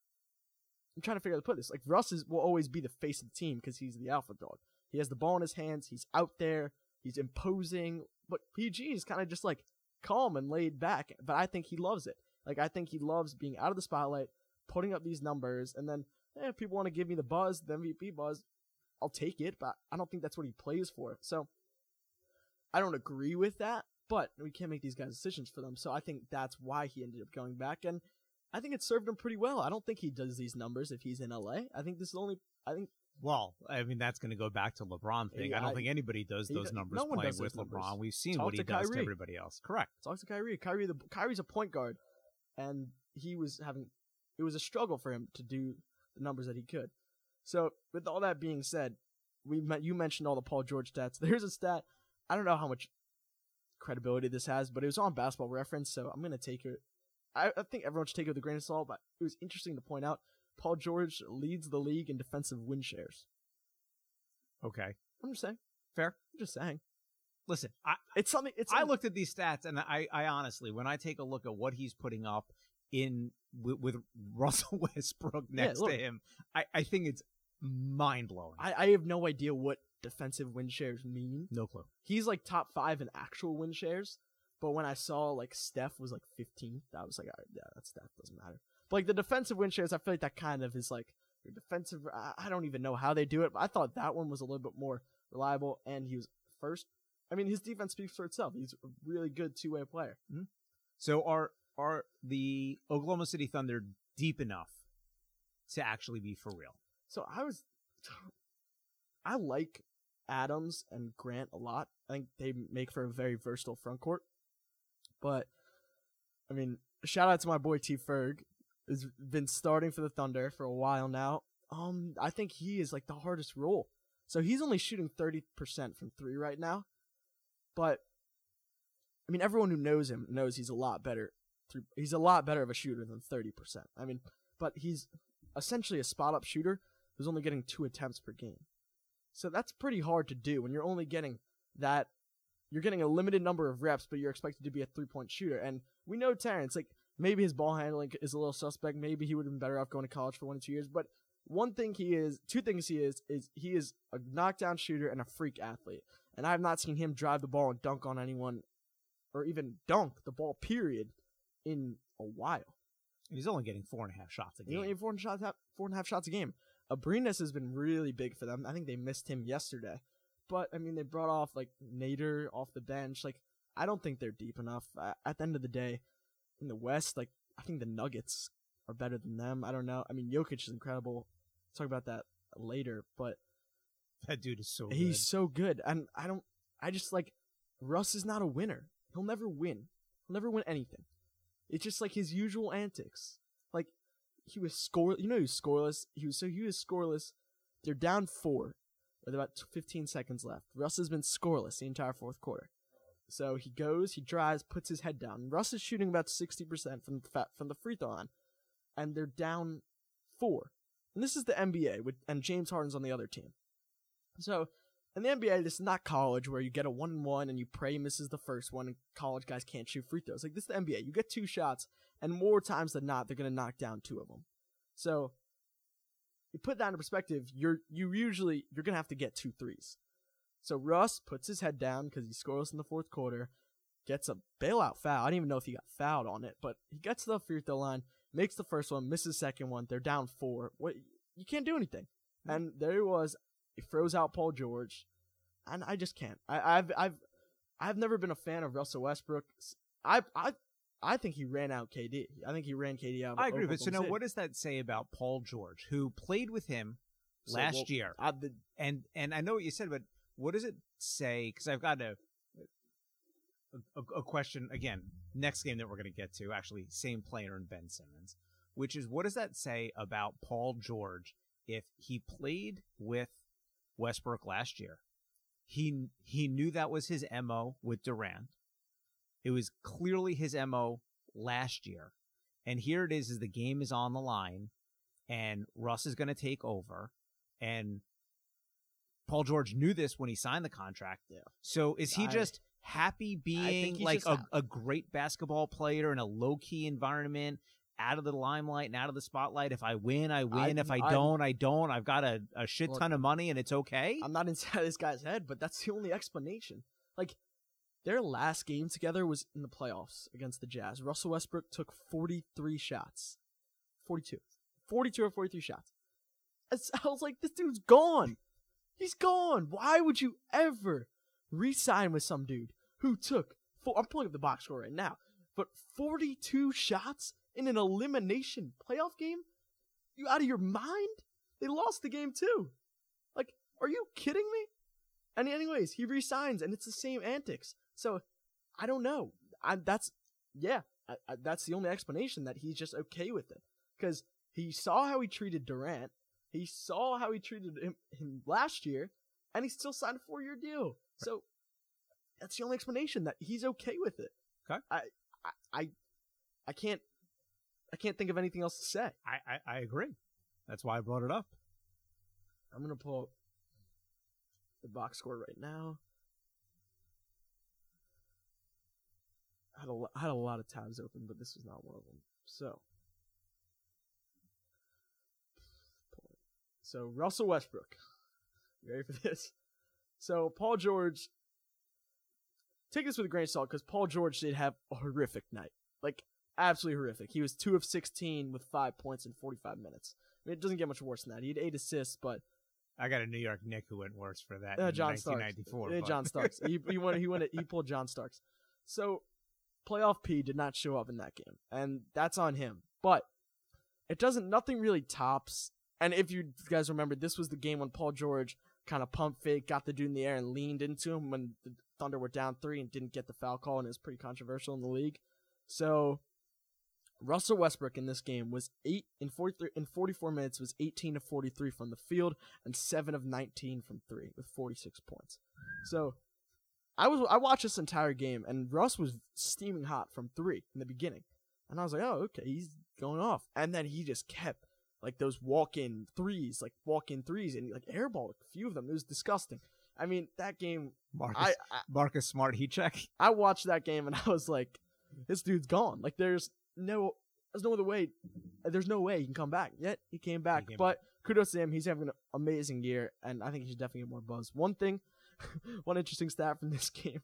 S1: I'm trying to figure out how to put this. Like Russ is, will always be the face of the team because he's the alpha dog. He has the ball in his hands. He's out there. He's imposing. But PG is kind of just like calm and laid back. But I think he loves it. Like I think he loves being out of the spotlight, putting up these numbers, and then eh, if people want to give me the buzz, the MVP buzz, I'll take it. But I don't think that's what he plays for. So I don't agree with that. But we can't make these guys decisions for them. So I think that's why he ended up going back. And I think it served him pretty well. I don't think he does these numbers if he's in LA. I think this is only. I think
S2: Well, I mean, that's going to go back to LeBron thing.
S1: Yeah,
S2: I don't
S1: I-
S2: think anybody does those numbers
S1: no
S2: playing
S1: those
S2: with LeBron. We've seen
S1: Talk
S2: what he
S1: to
S2: does to everybody else. Correct.
S1: talk to Kyrie. Kyrie, the Kyrie's a point guard, and he was having. It was a struggle for him to do the numbers that he could. So, with all that being said, we met, you mentioned all the Paul George stats. There's a stat. I don't know how much credibility this has, but it was on Basketball Reference, so I'm gonna take it. I, I think everyone should take it with a grain of salt, but it was interesting to point out. Paul George leads the league in defensive win shares.
S2: Okay.
S1: I'm just saying.
S2: Fair.
S1: I'm just saying.
S2: Listen, I,
S1: It's something. It's
S2: I looked at these stats, and I, I honestly, when I take a look at what he's putting up in with, with Russell Westbrook next
S1: look.
S2: to him, I, I think it's mind blowing.
S1: I, I have no idea what defensive win shares mean.
S2: No clue.
S1: He's like top five in actual win shares, but when I saw like Steph was like 15, I was like, all right, yeah, that Steph doesn't matter. But like the defensive win shares, I feel like that kind of is like your defensive. I, I don't even know how they do it, but I thought that one was a little bit more reliable, and he was first. I mean, his defense speaks for itself. He's a really good two way player. Mm-hmm.
S2: So are are the Oklahoma City Thunder deep enough to actually be for real?
S1: So I was, I like Adams and Grant a lot. I think they make for a very versatile front court. But I mean, shout out to my boy T Ferg, who's been starting for the Thunder for a while now. Um, I think he is like the hardest role. So he's only shooting thirty percent from three right now, but I mean, everyone who knows him knows he's a lot better. He's a lot better of a shooter than thirty percent. I mean, but he's essentially a spot up shooter who's only getting two attempts per game. So that's pretty hard to do when you're only getting that. You're getting a limited number of reps, but you're expected to be a three point shooter. And we know Terrance, like maybe his ball handling is a little suspect. Maybe he would have been better off going to college for one or two years. But one thing he is, two things he is, is he is a knockdown shooter and a freak athlete. And I have not seen him drive the ball and dunk on anyone, or even dunk the ball. Period, in a while.
S2: And he's only getting four and a half shots a
S1: He
S2: game.
S1: only four and, shots, four and a half shots a game. Abrines has been really big for them. I think they missed him yesterday. But, I mean, they brought off, like, Nader off the bench. Like, I don't think they're deep enough. Uh, at the end of the day, in the West, like, I think the Nuggets are better than them. I don't know. I mean, Jokic is incredible. talk about that later. But
S2: that dude is so
S1: he's so good. And I don't, I just, like, Russ is not a winner. He'll never win. He'll never win anything. It's just like his usual antics. Like he was score. You know, he was scoreless. He was so he was scoreless. They're down four with about 15 seconds left. Russ has been scoreless the entire fourth quarter. So he goes, he drives, puts his head down. Russ is shooting about 60% from the from the free throw line, and they're down four. And this is the NBA, with, and James Harden's on the other team. So in the NBA, this is not college where you get a one and one and you pray misses the first one and college guys can't shoot free throws. Like this is the NBA. You get two shots and more times than not they're gonna knock down two of them. So you put that into perspective, you're you usually you're gonna have to get two threes. So Russ puts his head down because he scores in the fourth quarter, gets a bailout foul. I don't even know if he got fouled on it, but he gets to the free throw line, makes the first one, misses the second one. They're down four. What you can't do anything. Mm-hmm. And there he was. He throws out Paul George, and I just can't. I, I've I've I've never been a fan of Russell Westbrook. I I I think he ran out KD. I think he ran KD out.
S2: I agree, but so now what does that say about Paul George, who played with him
S1: So,
S2: last
S1: well,
S2: year? And and I know what you said, but what does it say? Because I've got a, a a question again. Next game that we're going to get to, actually, same player in Ben Simmons, which is what does that say about Paul George if he played with Westbrook last year? He he knew that was his mo with Durant. It was clearly his mo last year, and here it is: is the game is on the line, and Russ is going to take over, and Paul George knew this when he signed the contract.
S1: Yeah.
S2: So is he
S1: I-
S2: just happy being like a, a great basketball player in a low key environment, out of the limelight and out of the spotlight? If I win, I win. if I
S1: I'm-
S2: don't, I don't. I've got a, a shit
S1: Look,
S2: ton of money and it's okay.
S1: I'm not inside this guy's head, but that's the only explanation. Like their last game together was in the playoffs against the Jazz. Russell Westbrook took 43 shots, 42, 42 or 43 shots. I was like, this dude's gone. He's gone. Why would you ever re-sign with some dude who took? Four, I'm pulling up the box score right now, but 42 shots in an elimination playoff game. You out of your mind? They lost the game too. Like, are you kidding me? And anyways, he resigns, and it's the same antics. So, I don't know. I, that's yeah, I, I, that's the only explanation that he's just okay with it because he saw how he treated Durant, he saw how he treated him, him last year, and he still signed a four-year deal. So, that's the only explanation that he's okay with it.
S2: Okay.
S1: I, I, I, I can't, I can't think of anything else to say.
S2: I, I, I agree. That's why I brought it up.
S1: I'm gonna pull up the box score right now. I had a, had a lot of tabs open, but this was not one of them. So, so Russell Westbrook, you ready for this? So Paul George, take this with a grain of salt because Paul George did have a horrific night, like absolutely horrific. He was two of sixteen with five points in forty five minutes. I mean, it doesn't get much worse than that. He had eight assists, but
S2: I got a New York Knick who went worse for that.
S1: uh,
S2: in
S1: John Starks,
S2: 1994.
S1: Yeah,
S2: but-
S1: John Starks. he he went he went he pulled John Starks. So playoff P did not show up in that game, and that's on him. But it doesn't. Nothing really tops. And if you guys remember, this was the game when Paul George kind of pump fake, got the dude in the air, and leaned into him when the Thunder were down three and didn't get the foul call, and it was pretty controversial in the league. So Russell Westbrook in this game was eight in forty three in forty four minutes was eighteen to forty three from the field and seven of nineteen from three with forty six points. So I was I watched this entire game and Russ was steaming hot from three in the beginning, and I was like, oh okay, he's going off, and then he just kept like those walk in threes, like walk in threes, and like airball a few of them. It was disgusting. I mean that game,
S2: Marcus,
S1: I, I
S2: Marcus Smart heat check.
S1: I watched that game and I was like, this dude's gone. Like there's no there's no other way mm-hmm. there's no way he can come back. Yet he came back.
S2: came
S1: but kudos to him. He's having an amazing year and I think he should definitely get more buzz. One thing one interesting stat from this game.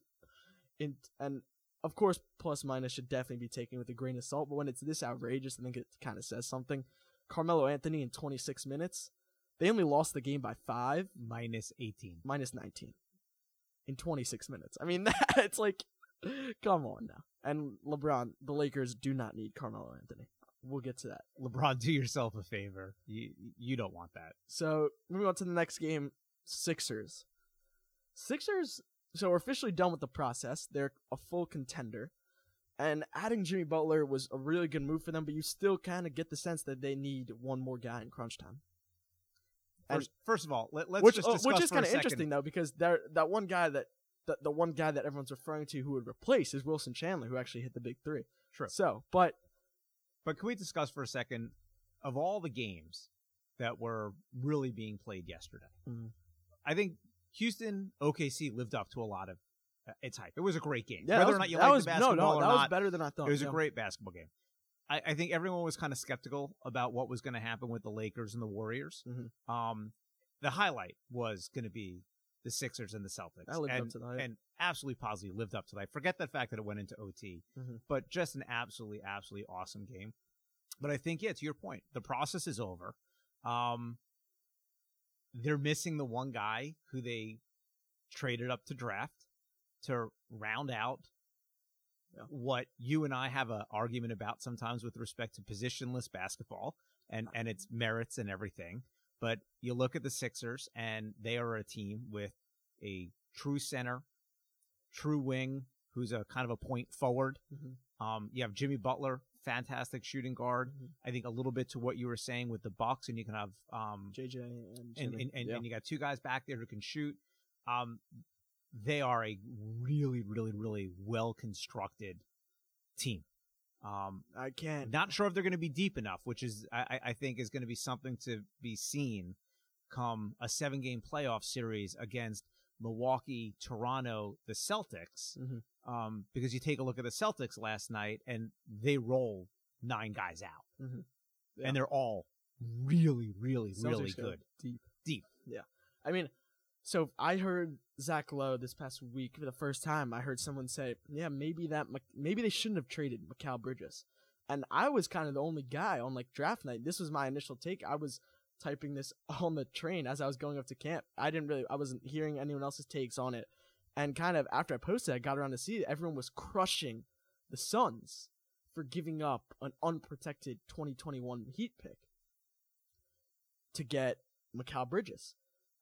S1: In, and of course plus minus should definitely be taken with a grain of salt, but when it's this outrageous, I think it kind of says something. Carmelo Anthony in 26 minutes, they only lost the game by 5
S2: Minus 18.
S1: minus 19 in 26 minutes. I mean, that it's like, come on now. And LeBron, the Lakers do not need Carmelo Anthony. We'll get to that.
S2: LeBron, do yourself a favor. You you don't want that.
S1: So moving on to the next game, Sixers. Sixers. So we're officially done with the process. They're a full contender, and adding Jimmy Butler was a really good move for them. But you still kind of get the sense that they need one more guy in crunch time. And-
S2: First, first of all, let, us
S1: which
S2: just
S1: oh, which is
S2: kind
S1: of interesting though because there that one guy that the, the one guy that everyone's referring to who would replace is Wilson Chandler who actually hit the big three.
S2: True.
S1: So, but
S2: But can we discuss for a second of all the games that were really being played yesterday?
S1: Mhm.
S2: I think Houston OKC lived up to a lot of uh, its hype. It was a great game.
S1: yeah,
S2: Whether
S1: was,
S2: or not you
S1: that
S2: like
S1: was
S2: the basketball
S1: no, no,
S2: or
S1: that
S2: not,
S1: was better than I thought.
S2: it was
S1: yeah.
S2: a great basketball game. I, I think everyone was kind of skeptical about what was going to happen with the Lakers and the Warriors.
S1: Mhm.
S2: Um, the highlight was going to be the Sixers and the Celtics,
S1: That lived up
S2: and,
S1: to the hype.
S2: and absolutely positively lived up to that. Forget the fact that it went into OT,
S1: Mhm.
S2: but just an absolutely, absolutely awesome game. But I think, yeah, to your point, the process is over. Um, they're missing the one guy who they traded up to draft to round out
S1: Yeah.
S2: what you and I have an argument about sometimes with respect to positionless basketball and, and its merits and everything. But you look at the Sixers and they are a team with a true center, true wing, who's a kind of a point forward.
S1: Mhm.
S2: Um, you have Jimmy Butler, fantastic shooting guard.
S1: Mhm.
S2: I think a little bit to what you were saying with the Bucks, and you can have um,
S1: JJ and
S2: and and, and,
S1: yeah.
S2: and you got two guys back there who can shoot. Um, they are a really, really, really well constructed team. Um,
S1: I can't.
S2: not sure if they're going to be deep enough, which is I, I- think is going to be something to be seen come a seven game playoff series against Milwaukee, Toronto, the Celtics.
S1: Mhm.
S2: Um, because you take a look at the Celtics last night and they roll nine guys out,
S1: Mhm. Yeah.
S2: and they're all really, really, really
S1: Celtics go
S2: good.
S1: Deep.
S2: Deep.
S1: Yeah. I mean, so I heard Zach Lowe this past week for the first time. I heard someone say, "Yeah, maybe that maybe they shouldn't have traded Mikal Bridges." And I was kind of the only guy on like draft night. This was my initial take. I was typing this on the train as I was going up to camp. I didn't really I wasn't hearing anyone else's takes on it. And kind of after I posted, I got around to see it. Everyone was crushing the Suns for giving up an unprotected 2021 Heat pick to get Mikal Bridges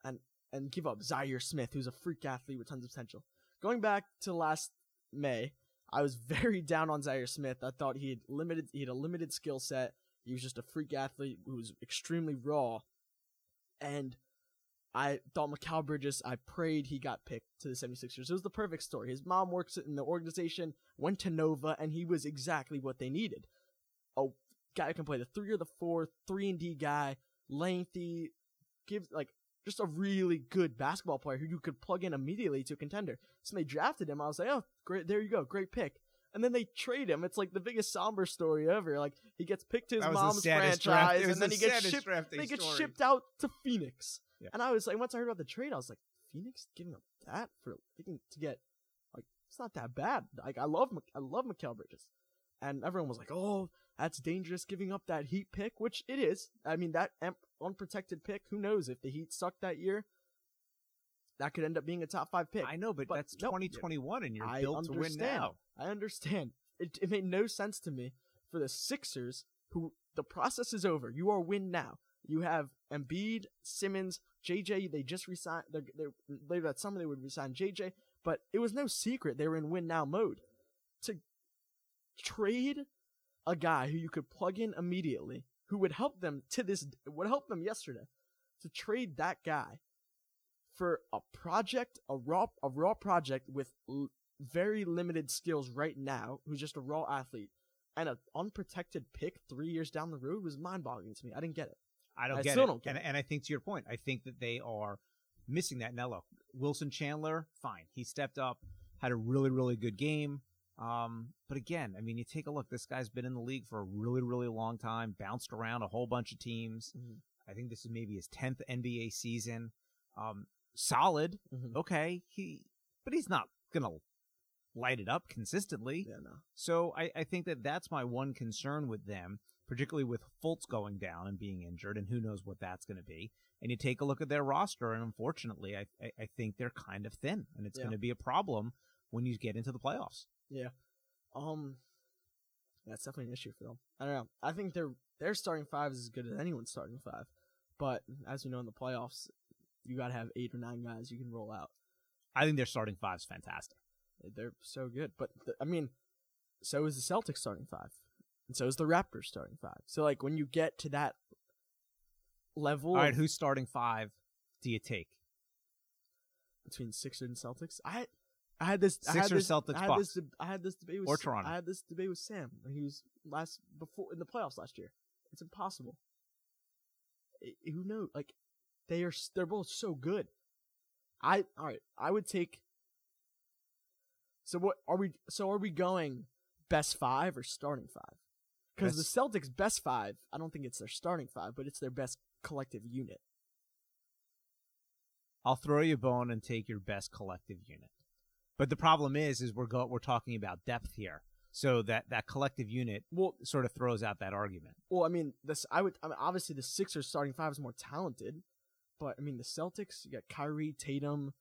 S1: and and give up Zhaire Smith, who's a freak athlete with tons of potential. Going back to last May, I was very down on Zhaire Smith. I thought he had limited he had a limited skill set. He was just a freak athlete who was extremely raw. And I thought Mikal Bridges, I prayed he got picked to the 76ers. It was the perfect story. His mom works in the organization, went to Nova, and he was exactly what they needed. A guy who can play the three or the four, three and D guy, lengthy, gives like just a really good basketball player who you could plug in immediately to a contender. So they drafted him, I was like, oh, great, there you go, great pick. And then they trade him. It's like the biggest somber story ever. Like he gets picked to his
S2: That was the
S1: mom's franchise, and then
S2: the
S1: he gets shipped. They get
S2: story.
S1: shipped out to Phoenix.
S2: Yeah.
S1: And I was like, once I heard about the trade, I was like, Phoenix giving up that for thinking to get like it's not that bad. Like I love I love Mikal Bridges, and everyone was like, "Oh, that's dangerous giving up that Heat pick," which it is. I mean that unprotected pick. Who knows if the Heat sucked that year? That could end up being a top five pick.
S2: I know, but,
S1: But
S2: that's
S1: no,
S2: 2021, and you're
S1: I
S2: built to win
S1: understand.
S2: now.
S1: I understand. It, it made no sense to me for the Sixers, who the process is over. You are win now. You have Embiid, Simmons, JJ. They just resigned. They they later that summer they would resign JJ, but it was no secret they were in win now mode. To trade a guy who you could plug in immediately, who would help them to this would help them yesterday, to trade that guy for a project, a raw a raw project with l- very limited skills right now, who's just a raw athlete, and an unprotected pick three years down the road was mind boggling to me. I didn't get it.
S2: I don't
S1: I
S2: get
S1: still
S2: it.
S1: don't get
S2: and,
S1: it.
S2: and I think to your point, I think that they are missing that. Now look, Wilson Chandler, fine. He stepped up, had a really, really good game. Um, but again, I mean, you take a look. This guy's been in the league for a really, really long time. Bounced around a whole bunch of teams.
S1: Mhm.
S2: I think this is maybe his tenth NBA season. Um, solid,
S1: Mhm.
S2: okay. He, but he's not gonna light it up consistently.
S1: Yeah, no.
S2: So I, I think that that's my one concern with them, particularly with Fultz going down and being injured, and who knows what that's going to be. And you take a look at their roster, and unfortunately, I, I, I think they're kind of thin, and it's
S1: Yeah.
S2: going to be a problem when you get into the playoffs.
S1: Um, that's definitely an issue for them. I don't know. I think their their starting five is as good as anyone's starting five, but as you know in the playoffs, you gotta have eight or nine guys you can roll out.
S2: I think their starting five is fantastic.
S1: They're so good, but th- I mean, so is the Celtics starting five, and so is the Raptors starting five. So like when you get to that level
S2: All right,
S1: of-
S2: who's starting five do you take?
S1: between Sixers and Celtics, I I had this I had this,
S2: Celtics,
S1: I had
S2: Bucks.
S1: this I had this debate with
S2: Or Toronto.
S1: I had this debate with Sam when he was last before in the playoffs last year. It's impossible. I- who knows? Like they are they're both so good. I all right. I would take. So what are we? So are we going best five or starting five? Because the Celtics best five, I don't think it's their starting five, but it's their best collective unit.
S2: I'll throw you a bone and take your best collective unit. But the problem is, is we're go- we're talking about depth here, so that that collective unit
S1: Well,
S2: sort of throws out that argument.
S1: Well, I mean, this I would. I mean, obviously the Sixers starting five is more talented, but I mean the Celtics. You got Kyrie, Tatum,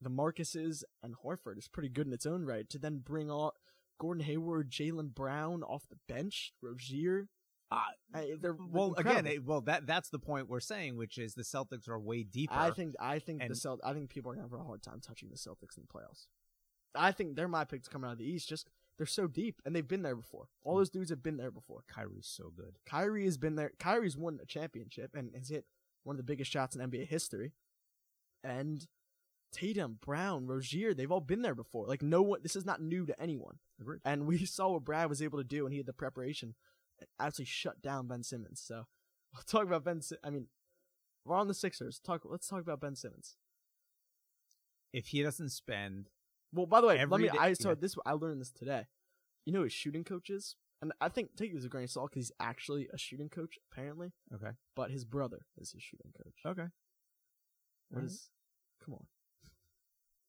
S1: the Marcuses, and Horford is pretty good in its own right. To then bring all Gordon Hayward, Jaylen Brown off the bench, Rozier.
S2: Uh,
S1: I, they're
S2: Well,
S1: incredible.
S2: again, it, well that that's the point we're saying, which is the Celtics are way deeper.
S1: I think I think the Celt. I think people are gonna have a hard time touching the Celtics in the playoffs. I think they're my picks coming out of the East. Just they're so deep and they've been there before. All those dudes have been there before.
S2: Kyrie's so good.
S1: Kyrie has been there. Kyrie's won a championship and has hit one of the biggest shots in NBA history. And Tatum, Brown, Rozier, they've all been there before. Like no one, this is not new to anyone.
S2: Agreed.
S1: And we saw what Brad was able to do, and he had the preparation, actually shut down Ben Simmons. So we'll talk about Ben. Si- I mean, we're on the Sixers. Talk. Let's talk about Ben Simmons.
S2: If he doesn't spend,
S1: Well, by the way, let me.
S2: day-
S1: I so
S2: yeah.
S1: this. I learned this today. You know, his shooting coaches, and I think take it as a grain of salt because he's actually a shooting coach apparently.
S2: okay,
S1: But his brother is his shooting coach.
S2: okay,
S1: What
S2: Alright.
S1: is? Come on.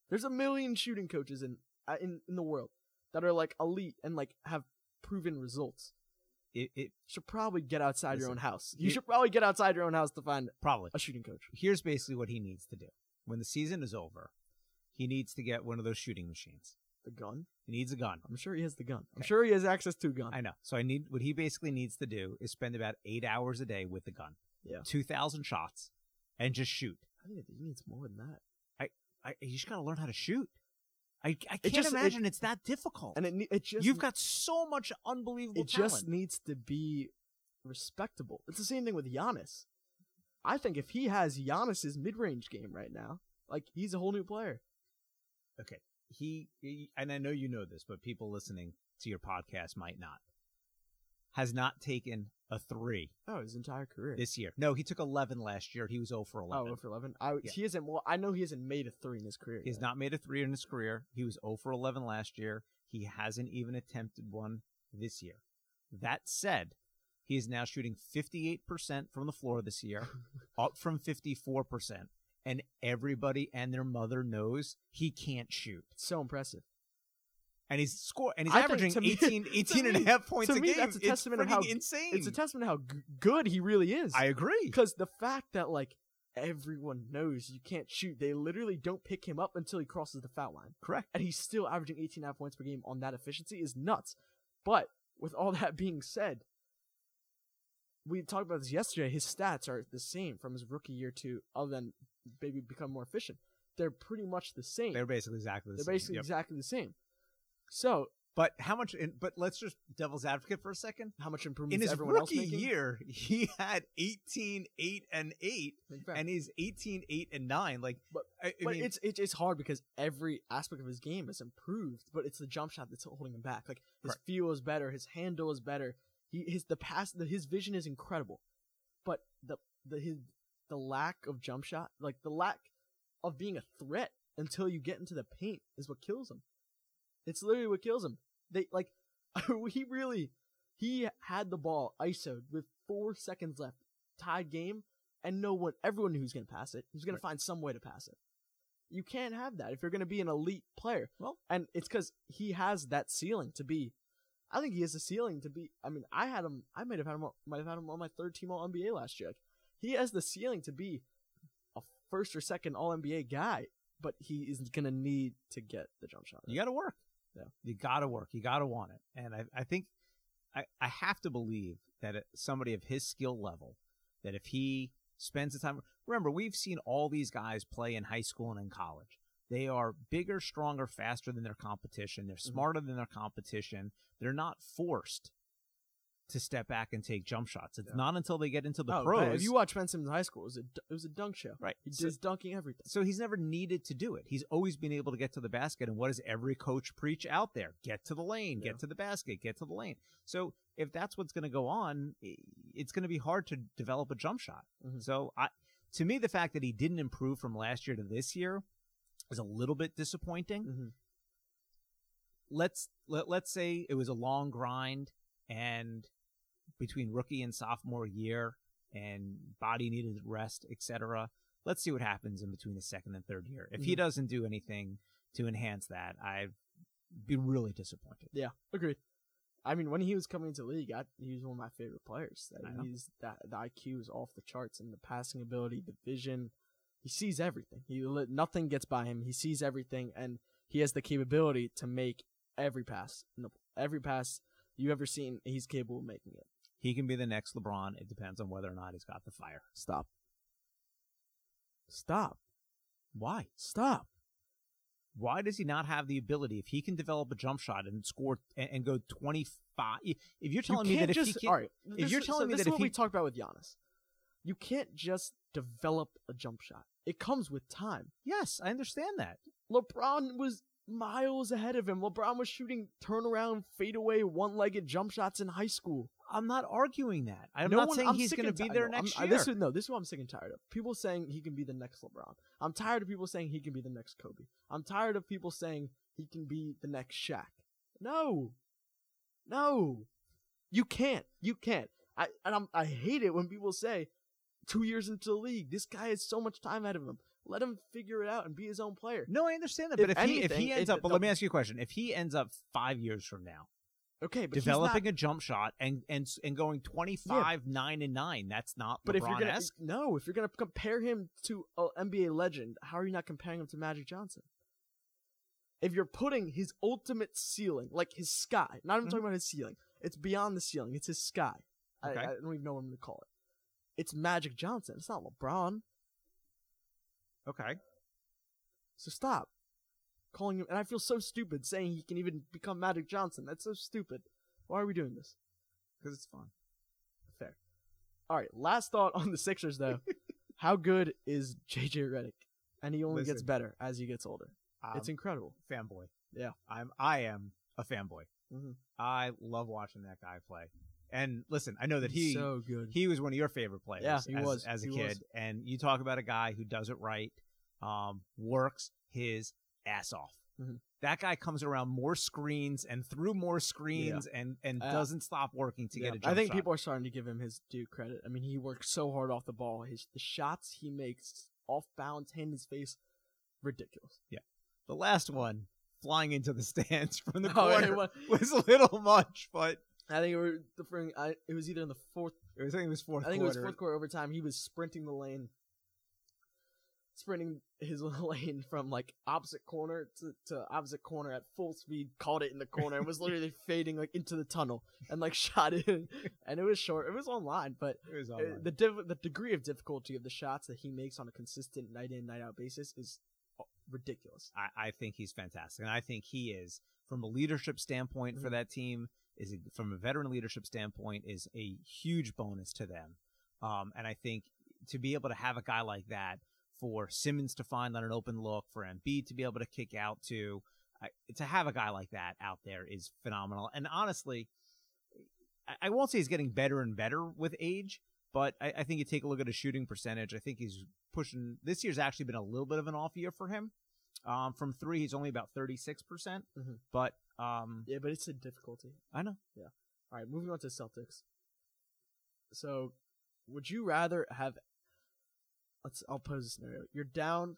S1: There's a million shooting coaches in uh, in in the world that are like elite and like have proven results.
S2: It, it
S1: should probably get outside your own house. You
S2: it-
S1: should probably get outside your own house to find
S2: probably.
S1: a shooting coach.
S2: Here's basically what he needs to do. When the season is over, he needs to get one of those shooting machines.
S1: The gun.
S2: He needs a gun.
S1: I'm sure he has the gun. I'm
S2: Okay.
S1: sure he has access to a gun.
S2: I know. So I need what he basically needs to do is spend about eight hours a day with the gun.
S1: Yeah.
S2: Two thousand shots, and just shoot.
S1: I think he needs more than that.
S2: I, you just gotta learn how to shoot. I, I can't
S1: just- it-
S2: imagine it's that difficult.
S1: And it, it just
S2: You've got so much unbelievable
S1: it
S2: talent.
S1: just needs to be respectable. It's the same thing with Giannis. I think if he has Giannis's mid-range game right now, like he's a whole new player.
S2: okay. He, he and I know you know this, but people listening to your podcast might not. Has not taken a three
S1: Oh, his entire career.
S2: this year. No, he took eleven last year. He was 0 for oh, eleven.
S1: Oh, for eleven. I
S2: Yeah.
S1: he hasn't. Well, I know he hasn't made a three in his career.
S2: He has
S1: yet.
S2: not made a three in his career. He was 0 for 11 last year. He hasn't even attempted one this year. That said, he is now shooting 58% from the floor this year, up from 54%. and everybody and their mother knows he can't shoot.
S1: It's so impressive.
S2: And he's score and he's
S1: I
S2: averaging
S1: me-
S2: 18,
S1: to
S2: 18 and a half points a
S1: me,
S2: game.
S1: that's a
S2: It's
S1: testament of how-
S2: insane.
S1: It's a testament to how g- good he really is.
S2: I agree.
S1: because the fact that like everyone knows you can't shoot, they literally don't pick him up until he crosses the foul line,
S2: Correct.
S1: and he's still averaging 18 and a half points per game on that efficiency is nuts. But with all that being said, we talked about this yesterday. His stats are the same from his rookie year to other than maybe become more efficient. They're pretty much the same.
S2: They're basically exactly the same.
S1: They're
S2: same.
S1: basically
S2: Yep.
S1: exactly the same. So
S2: But how much? In, but let's just devil's advocate for a second.
S1: how much improvement
S2: In
S1: is
S2: his
S1: everyone else
S2: rookie
S1: making?
S2: year, he had 18, 8, and 8, and he's 18, 8, and 9. Like,
S1: But-
S2: I, I
S1: but
S2: mean,
S1: it's, it's it's hard because every aspect of his game has improved, but it's the jump shot that's holding him back. Like his
S2: Correct.
S1: feel is better, his handle is better. He his the pass the, his vision is incredible, but the the his the lack of jump shot, like the lack of being a threat until you get into the paint, is what kills him. It's literally what kills him. They like he really he had the ball ISO'd with four seconds left, tied game, and no one everyone knew he was gonna pass it. He was gonna
S2: Right.
S1: find some way to pass it. You can't have that if you're gonna be an elite player.
S2: Well-
S1: and it's because he has that ceiling to be. I think he has a ceiling to be. I mean, I had him. I might have had him. on- Might have had him on my third team All NBA last year. He has the ceiling to be a first or second All NBA guy, but he is gonna need to get the jump shot.
S2: you got to work.
S1: Yeah.
S2: You got to work. You got to want it. And I, I think I, I have to believe that somebody of his skill level, that if he spends the time, remember, we've seen all these guys play in high school and in college. They are bigger, stronger, faster than their competition. They're
S1: Mm-hmm.
S2: smarter than their competition. They're not forced to step back and take jump shots. It's
S1: Yeah.
S2: not until they get into the
S1: Oh,
S2: pros.
S1: If you watch Ben Simmons in high school, it was a it was a dunk show.
S2: Right.
S1: He
S2: So-
S1: does dunking everything.
S2: so he's never needed to do it. He's always been able to get to the basket. And what does every coach preach out there? Get to the lane,
S1: Yeah.
S2: get to the basket, get to the lane. So if that's what's going to go on, it's going to be hard to develop a jump shot.
S1: Mhm.
S2: So I, to me, the fact that he didn't improve from last year to this year is a little bit disappointing.
S1: Mm-hmm.
S2: Let's let, let's say it was a long grind and between rookie and sophomore year and body needed rest, etc. Let's see what happens in between the second and third year. If he
S1: Mhm.
S2: doesn't do anything to enhance that, I'd be really disappointed.
S1: Yeah, agreed. I mean, when he was coming into the league, I, he was one of my favorite players.
S2: I know.
S1: He's that the IQ is off the charts, and the passing ability, the vision. He sees everything. He nothing gets by him. He sees everything, and he has the capability to make every pass. Every pass you ever seen, he's capable of making it.
S2: He can be the next LeBron. It depends on whether or not he's got the fire.
S1: Stop. Stop.
S2: Why?
S1: Stop.
S2: Why does he not have the ability? If he can develop a jump shot and score and, and go twenty five, if you're telling
S1: you
S2: me that if
S1: just
S2: he can't,
S1: all right.
S2: if
S1: this
S2: you're telling
S1: so
S2: me that
S1: is
S2: if
S1: what
S2: he-
S1: we talked about with Giannis, you can't just develop a jump shot. It comes with time.
S2: yes, I understand that.
S1: LeBron was miles ahead of him. LeBron was shooting turnaround, fadeaway, one-legged jump shots in high school.
S2: I'm not arguing that. I'm
S1: no
S2: not
S1: one,
S2: saying
S1: I'm
S2: he's going to be there
S1: no, I'm-
S2: next year.
S1: this is no. This is what I'm sick and tired of. People saying he can be the next LeBron. I'm tired of people saying he can be the next Kobe. I'm tired of people saying he can be the next Shaq. No, no, you can't. You can't. I and I'm, I hate it when people say two years into the league, this guy has so much time ahead of him. Let him figure it out and be his own player.
S2: no, I understand that.
S1: If
S2: But if, he if he ends
S1: it-
S2: up, but
S1: the-
S2: let me ask you a question: If he ends up five years from now
S1: Okay, but
S2: developing
S1: not-
S2: a jump shot and and and going 25 nine and nine, that's not
S1: But if you're gonna
S2: LeBron-esque.
S1: no, if you're gonna compare him to an NBA legend, how are you not comparing him to Magic Johnson? If you're putting his ultimate ceiling, like his sky, not even
S2: Mhm.
S1: talking about his ceiling, it's beyond the ceiling. It's his sky. I, I don't even know what I'm gonna call it. It's Magic Johnson. It's not LeBron.
S2: okay,
S1: So stop calling him. And I feel so stupid saying he can even become Magic Johnson. That's so stupid. Why are we doing this?
S2: because it's fun.
S1: Fair. All right. Last thought on the Sixers, though. How good is JJ Redick? And he only gets better as he gets older. It's incredible.
S2: fanboy.
S1: Yeah.
S2: I'm. I am a fanboy.
S1: Mhm.
S2: I love watching that guy play. And listen, I know that he
S1: so good.
S2: he was one of your favorite players
S1: Yeah, he
S2: as,
S1: was.
S2: as a
S1: He
S2: kid.
S1: was.
S2: And you talk about a guy who does it right, um, works his ass off.
S1: Mhm.
S2: That guy comes around more screens and through more screens and and
S1: Uh,
S2: doesn't stop working to
S1: Yeah,
S2: get a jump
S1: I think
S2: shot.
S1: people are starting to give him his due credit. I mean, he works so hard off the ball. His the shots he makes off balance, hand in his face, ridiculous. Yeah.
S2: The last one, flying into the stands from the
S1: Oh,
S2: corner,
S1: well,
S2: was a little much, but
S1: I think it was the I, it was either in the fourth.
S2: it was, I think it was fourth
S1: I think
S2: quarter.
S1: it was fourth quarter overtime. He was sprinting the lane, sprinting his lane from like opposite corner to, to opposite corner at full speed. Caught it in the corner and was literally fading like into the tunnel and like shot it. in. And it was short. It was online, but
S2: It was online.
S1: the div- the degree of difficulty of the shots that he makes on a consistent night in night out basis is uh, ridiculous.
S2: I, I think he's fantastic, and I think he is from a leadership standpoint for
S1: Mhm.
S2: that team. Is a, from a veteran leadership standpoint is a huge bonus to them, um, and I think to be able to have a guy like that for Simmons to find on an open look, for Embiid to be able to kick out to, I, to have a guy like that out there is phenomenal. And honestly, I, I won't say he's getting better and better with age, but I, I think you take a look at his shooting percentage. I think he's pushing. This year's actually been a little bit of an off year for him. Um, from three, he's only about thirty six percent.
S1: Mhm.
S2: But um,
S1: Yeah, but it's a difficulty.
S2: I know. Yeah.
S1: All right, moving on to Celtics. So, would you rather have? Let's. I'll pose a scenario. You're down.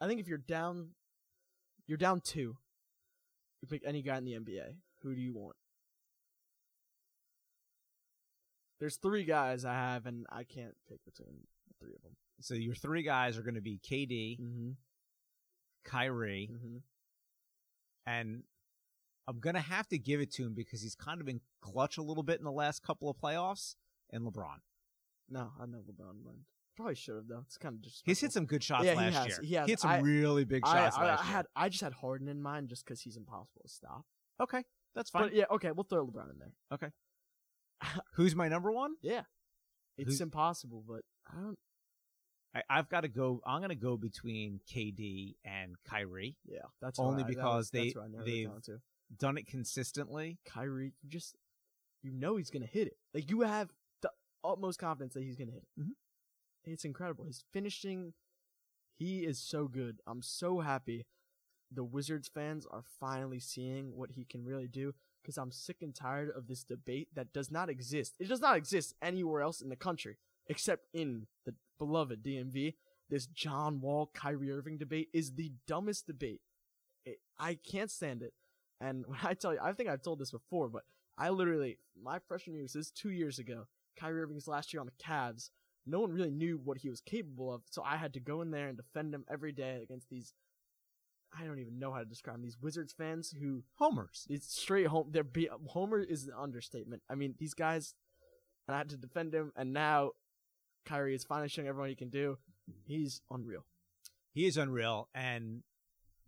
S1: I think if you're down, you're down two. You pick any guy in the NBA. Who do you want? There's three guys I have, and I can't pick between the three of them.
S2: So your three guys are going to be KD,
S1: Mm-hmm.
S2: Kyrie,
S1: Mm-hmm.
S2: and I'm going to have to give it to him because he's kind of been clutch a little bit in the last couple of playoffs. And LeBron,
S1: No, I know LeBron. Probably should have though. It's kind of just.
S2: he's hit some good shots
S1: Yeah, he
S2: last
S1: has.
S2: year.
S1: He has.
S2: hit some
S1: I-
S2: really big shots
S1: I,
S2: last
S1: I
S2: year.
S1: had. I just had Harden in mind just because he's impossible to stop.
S2: Okay, that's fine.
S1: But yeah, okay, we'll throw LeBron in there. Okay.
S2: Who's my number one?
S1: Yeah, it's
S2: Who's-
S1: impossible, but I don't.
S2: I, I've got to go. I'm going to go between KD and Kyrie.
S1: Yeah, that's
S2: Only
S1: who I- that
S2: because
S1: was-
S2: they-
S1: that's who I narrowed it
S2: they've-
S1: to.
S2: Done it consistently.
S1: Kyrie, you just you know he's gonna hit it. Like you have the utmost confidence that he's gonna hit it.
S2: Mhm.
S1: It's incredible. His finishing, he is so good. I'm so happy. The Wizards fans are finally seeing what he can really do. Because I'm sick and tired of this debate that does not exist. It does not exist anywhere else in the country except in the beloved DMV. This John Wall Kyrie Irving debate is the dumbest debate. It, I can't stand it. And when I tell you, I think I've told this before, but I literally, my freshman year, this is two years ago, Kyrie Irving's last year on the Cavs, no one really knew what he was capable of, so I had to go in there and defend him every day against these, I don't even know how to describe them, these Wizards fans who,
S2: Homers.
S1: it's straight home, they're be, Homer is an understatement. I mean, these guys, and I had to defend him, and now Kyrie is finally showing everyone he can do. He's unreal.
S2: He is unreal and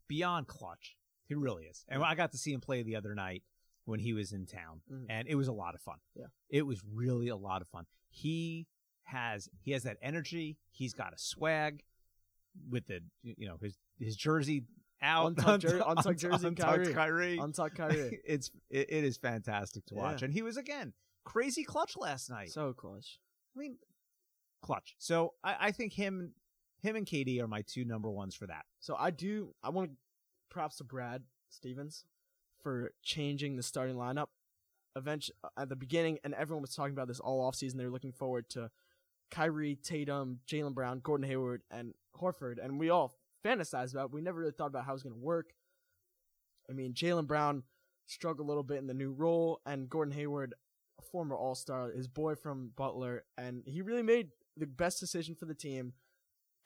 S2: beyond clutch. He really is. And I got to see him play the other night when he was in town,
S1: Mhm.
S2: and it was a lot of fun.
S1: Yeah.
S2: it was really a lot of fun. He has he has that energy. He's got a swag with the you know his his jersey out,
S1: Untucked jer- untucked jersey
S2: untucked
S1: Kyrie.
S2: Kyrie.
S1: Untucked Kyrie.
S2: it's it, it is fantastic to watch,
S1: Yeah.
S2: and he was again crazy clutch last night.
S1: so clutch.
S2: I mean, clutch. So I, I think him, him and KD are my two number ones for that.
S1: So I do. I want to props to Brad Stevens for changing the starting lineup. Eventually, uh, at the beginning, and everyone was talking about this all offseason. They were looking forward to Kyrie, Tatum, Jaylen Brown, Gordon Hayward, and Horford, and we all fantasized about. It. We never really thought about how it was going to work. I mean, Jaylen Brown struggled a little bit in the new role, and Gordon Hayward, a former All Star, his boy from Butler, and he really made the best decision for the team.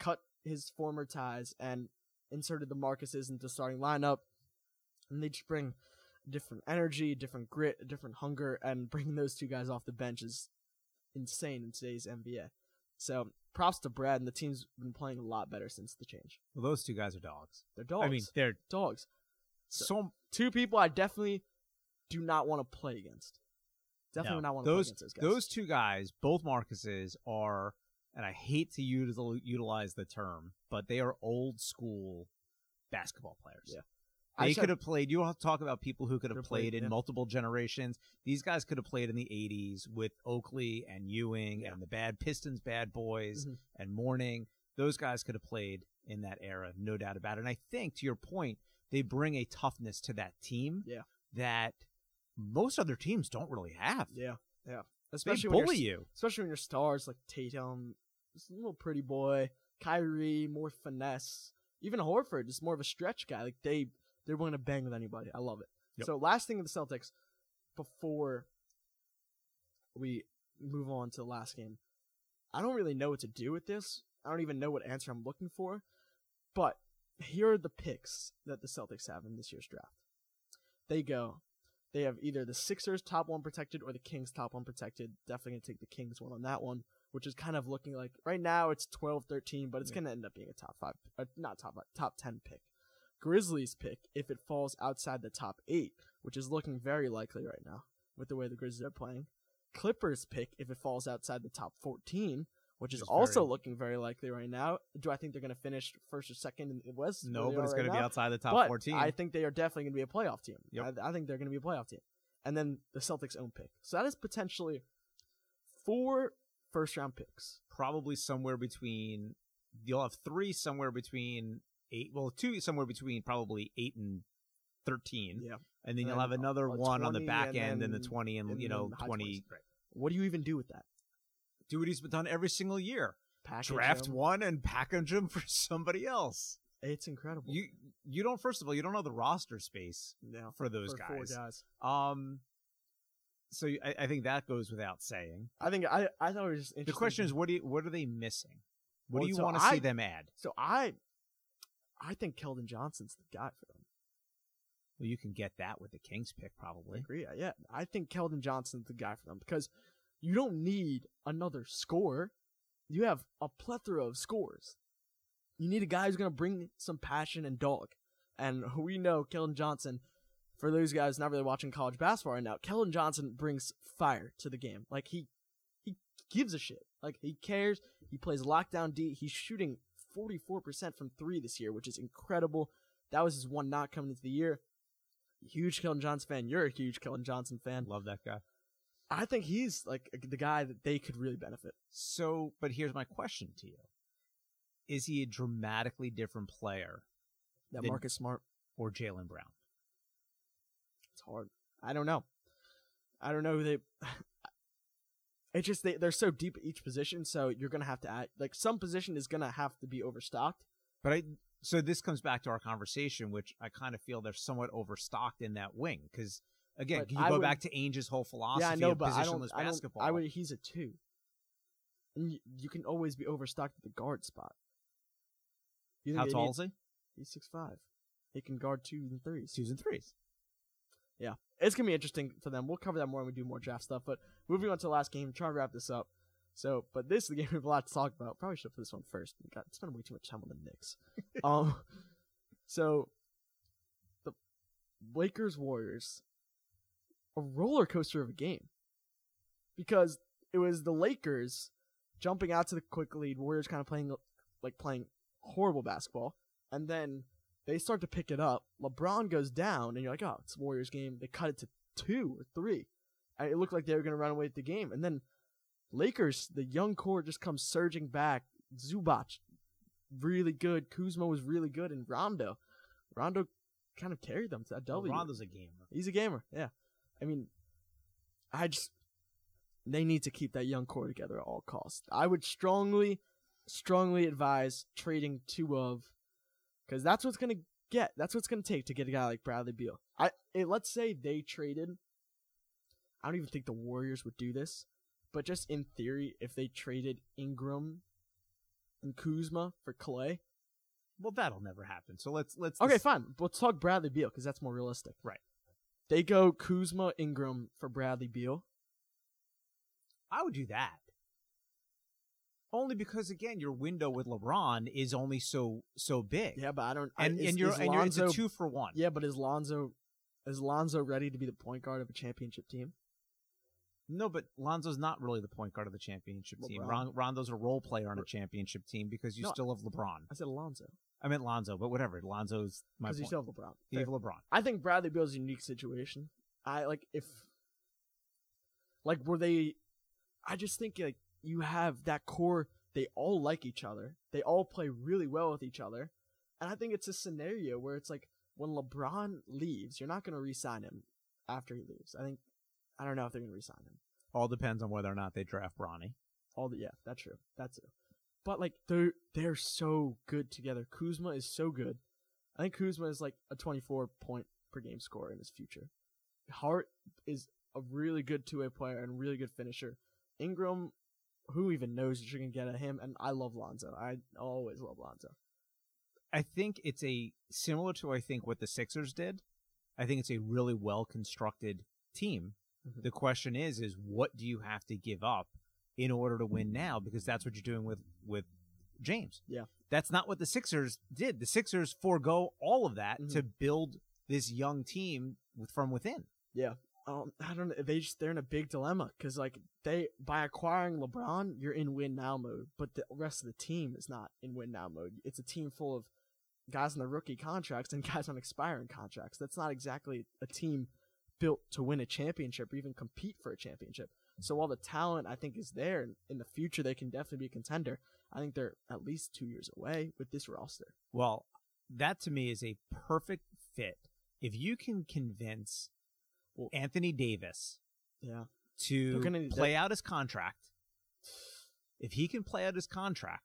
S1: Cut his former ties and inserted the Marcuses into the starting lineup, and they just bring different energy, different grit, different hunger, and bringing those two guys off the bench is insane in today's NBA. So props to Brad, and the team's been playing a lot better since the change.
S2: Well, those two guys are dogs.
S1: They're dogs.
S2: I mean, they're
S1: dogs.
S2: so
S1: Two people I definitely do not want to play against. Definitely
S2: no,
S1: not want to play
S2: those
S1: against those guys.
S2: those two guys, both Marcuses, are, and I hate to util- utilize the term, but they are old school basketball players.
S1: Yeah. I
S2: They could have played. You to talk about people who could have played,
S1: played,
S2: in
S1: yeah.
S2: multiple generations. These guys could have played in the '80s with Oakley and Ewing
S1: Yeah.
S2: and the Bad Pistons, Bad Boys,
S1: Mhm.
S2: and Mourning. Those guys could have played in that era, no doubt about it. And I think, to your point, they bring a toughness to that team
S1: Yeah.
S2: that most other teams don't really have.
S1: yeah, yeah.
S2: They
S1: Especially when
S2: bully
S1: you're,
S2: you.
S1: especially when your stars like Tatum, this little pretty boy, Kyrie, more finesse. Even Horford is more of a stretch guy. Like they they're willing to bang with anybody. I love it.
S2: Yep.
S1: So last thing of the Celtics before we move on to the last game. I don't really know what to do with this. I don't even know what answer I'm looking for. But here are the picks that the Celtics have in this year's draft. They go. They have either the Sixers top one protected or the Kings top one protected. Definitely going to take the Kings one on that one, which is kind of looking like right now it's 12 13, but it's
S2: Yeah.
S1: going to end up being a top five, uh, not top five, top 10 pick. Grizzlies pick if it falls outside the top eight, which is looking very likely right now with the way the Grizzlies are playing. Clippers pick if it falls outside the top 14, which is
S2: Is
S1: also
S2: very-
S1: looking very likely right now. Do I think they're going to finish first or second in the West?
S2: No, but it's
S1: right
S2: going to be outside the top
S1: but
S2: 14.
S1: I think they are definitely going to be a playoff team.
S2: Yep.
S1: I, I think they're going to be a playoff team. And then the Celtics' own pick. So that is potentially four first round picks.
S2: Probably somewhere between. You'll have three somewhere between eight. Well, two somewhere between probably eight and thirteen,
S1: Yeah.
S2: and then
S1: And
S2: you'll have another one on the back
S1: and
S2: end, and the twenty, and,
S1: and
S2: you know twenty.
S1: 20s. What do you even do with that?
S2: Do what he's been done every single year.
S1: Package
S2: Draft
S1: them?
S2: one and package them for somebody else.
S1: It's incredible.
S2: You you don't. First of all, you don't know the roster space
S1: yeah,
S2: for those
S1: for
S2: guys.
S1: guys.
S2: Um, so I, I think that goes without saying.
S1: I think I I thought it was just
S2: The question is, what do you, what are they missing? What
S1: Well,
S2: do you
S1: so
S2: want to see them add?
S1: so I I think Keldon Johnson's the guy for them.
S2: Well, you can get that with the Kings pick,
S1: I
S2: probably.
S1: agree. Yeah, I think Keldon Johnson's the guy for them because you don't need another scorer. You have a plethora of scores. You need a guy who's going to bring some passion and dog. And we know Keldon Johnson, for those guys not really watching college basketball right now, Keldon Johnson brings fire to the game. Like he he gives a shit. Like he cares. He plays lockdown D. He's shooting 44% from 3 this year, which is incredible. That was his one knock coming into the year. Huge Keldon Johnson fan. You're a huge Keldon Johnson fan.
S2: Love that guy.
S1: I think he's like the guy that they could really benefit.
S2: So, but here's my question to you: Is he a dramatically different player
S1: That
S2: Then-
S1: Marcus Smart.
S2: or Jaylen Brown?
S1: It's hard. I don't know. I don't know who they. It's just they they're so deep at each position, so you're gonna have to add like some position is gonna have to be overstocked.
S2: But I so this comes back to our conversation, which I kind of feel they're somewhat overstocked in that wing because again,
S1: But
S2: you
S1: I
S2: go
S1: would-
S2: back to Ainge's whole philosophy
S1: yeah, I know,
S2: of
S1: but I
S2: positionless.
S1: I
S2: basketball.
S1: I would. He's a two, and you, you can always be overstocked at the guard spot. You think
S2: How tall
S1: need-
S2: is he?
S1: He's six five. He can guard twos and threes.
S2: Twos and threes.
S1: It's gonna be interesting for them. We'll cover that more when we do more draft stuff. But moving on to the last game, trying to wrap this up. So, but this is the game we have a lot to talk about. Probably should put this one first. We got spent way too much time on the Knicks. um, so the Lakers Warriors, a roller coaster of a game, because it was the Lakers jumping out to the quick lead, Warriors kind of playing like playing horrible basketball, and then they start to pick it up. LeBron goes down, and you're like, oh, it's a Warriors game. They cut it to two or three. And it looked like they were going to run away with the game. And then Lakers, the young core just comes surging back. Zubac, really good. Kuzma was really good. And Rondo, Rondo kind of carried them to that W.
S2: Rondo's a gamer.
S1: He's a gamer. Yeah. I mean, I just they need to keep that young core together at all costs. I would strongly, strongly advise trading two of, because that's what's gonna get. That's what's gonna take to get a guy like Bradley Beal. I eh, let's say they traded. I don't even think the Warriors would do this, but just in theory, if they traded Ingram and Kuzma for Klay,
S2: Well, that'll never happen. So let's let's
S1: Okay, fine. Let's talk Bradley Beal because that's more realistic.
S2: Right.
S1: They go Kuzma Ingram for Bradley Beal.
S2: I would do that. Only because again, your window with LeBron is only so so big.
S1: Yeah, but I don't. I-
S2: and
S1: is-
S2: and you're
S1: is
S2: and you're it's a two for one.
S1: Yeah, but is Lonzo is Lonzo ready to be the point guard of a championship team?
S2: No, but Lonzo's not really the point guard of the championship team. Ron, Rondo's a role player on a championship team because you
S1: No,
S2: still have LeBron.
S1: I said Alonzo
S2: I meant Lonzo, but whatever. Lonzo's my
S1: because you still have LeBron.
S2: You have LeBron.
S1: I think Bradley Beal's a unique situation. I like if like were they I just think like you have that core they all like each other. They all play really well with each other. And I think it's a scenario where it's like when LeBron leaves, you're not going to re-sign him after he leaves. I think I don't know if they're going to re-sign him.
S2: All depends on whether or not they draft Bronny.
S1: All the yeah, that's true. That's true. but like they're they're so good together. Kuzma is so good. I think Kuzma is like a 24 point per game scorer in his future. Hart is a really good two way player and really good finisher. Ingram, who even knows what you're gonna get at him? And I love Lonzo. I always love Lonzo.
S2: I think it's a similar to I think what the Sixers did. I think it's a really well constructed team.
S1: Mhm.
S2: The question is, is what do you have to give up in order to win now? Because that's what you're doing with with James.
S1: Yeah.
S2: that's not what the Sixers did. The Sixers forego all of that
S1: Mhm.
S2: to build this young team with, from within.
S1: Um, I don't know. They just they're in a big dilemma because like they by acquiring LeBron, you're in win now mode, but the rest of the team is not in win now mode. It's a team full of guys on the rookie contracts and guys on expiring contracts. That's not exactly a team built to win a championship or even compete for a championship. So while the talent I think is there, in the future they can definitely be a contender. I think they're at least two years away with this roster.
S2: Well, that to me is a perfect fit. If you can convince
S1: Well-
S2: Anthony Davis
S1: Yeah,
S2: to
S1: gonna-
S2: play out his contract, if he can play out his contract,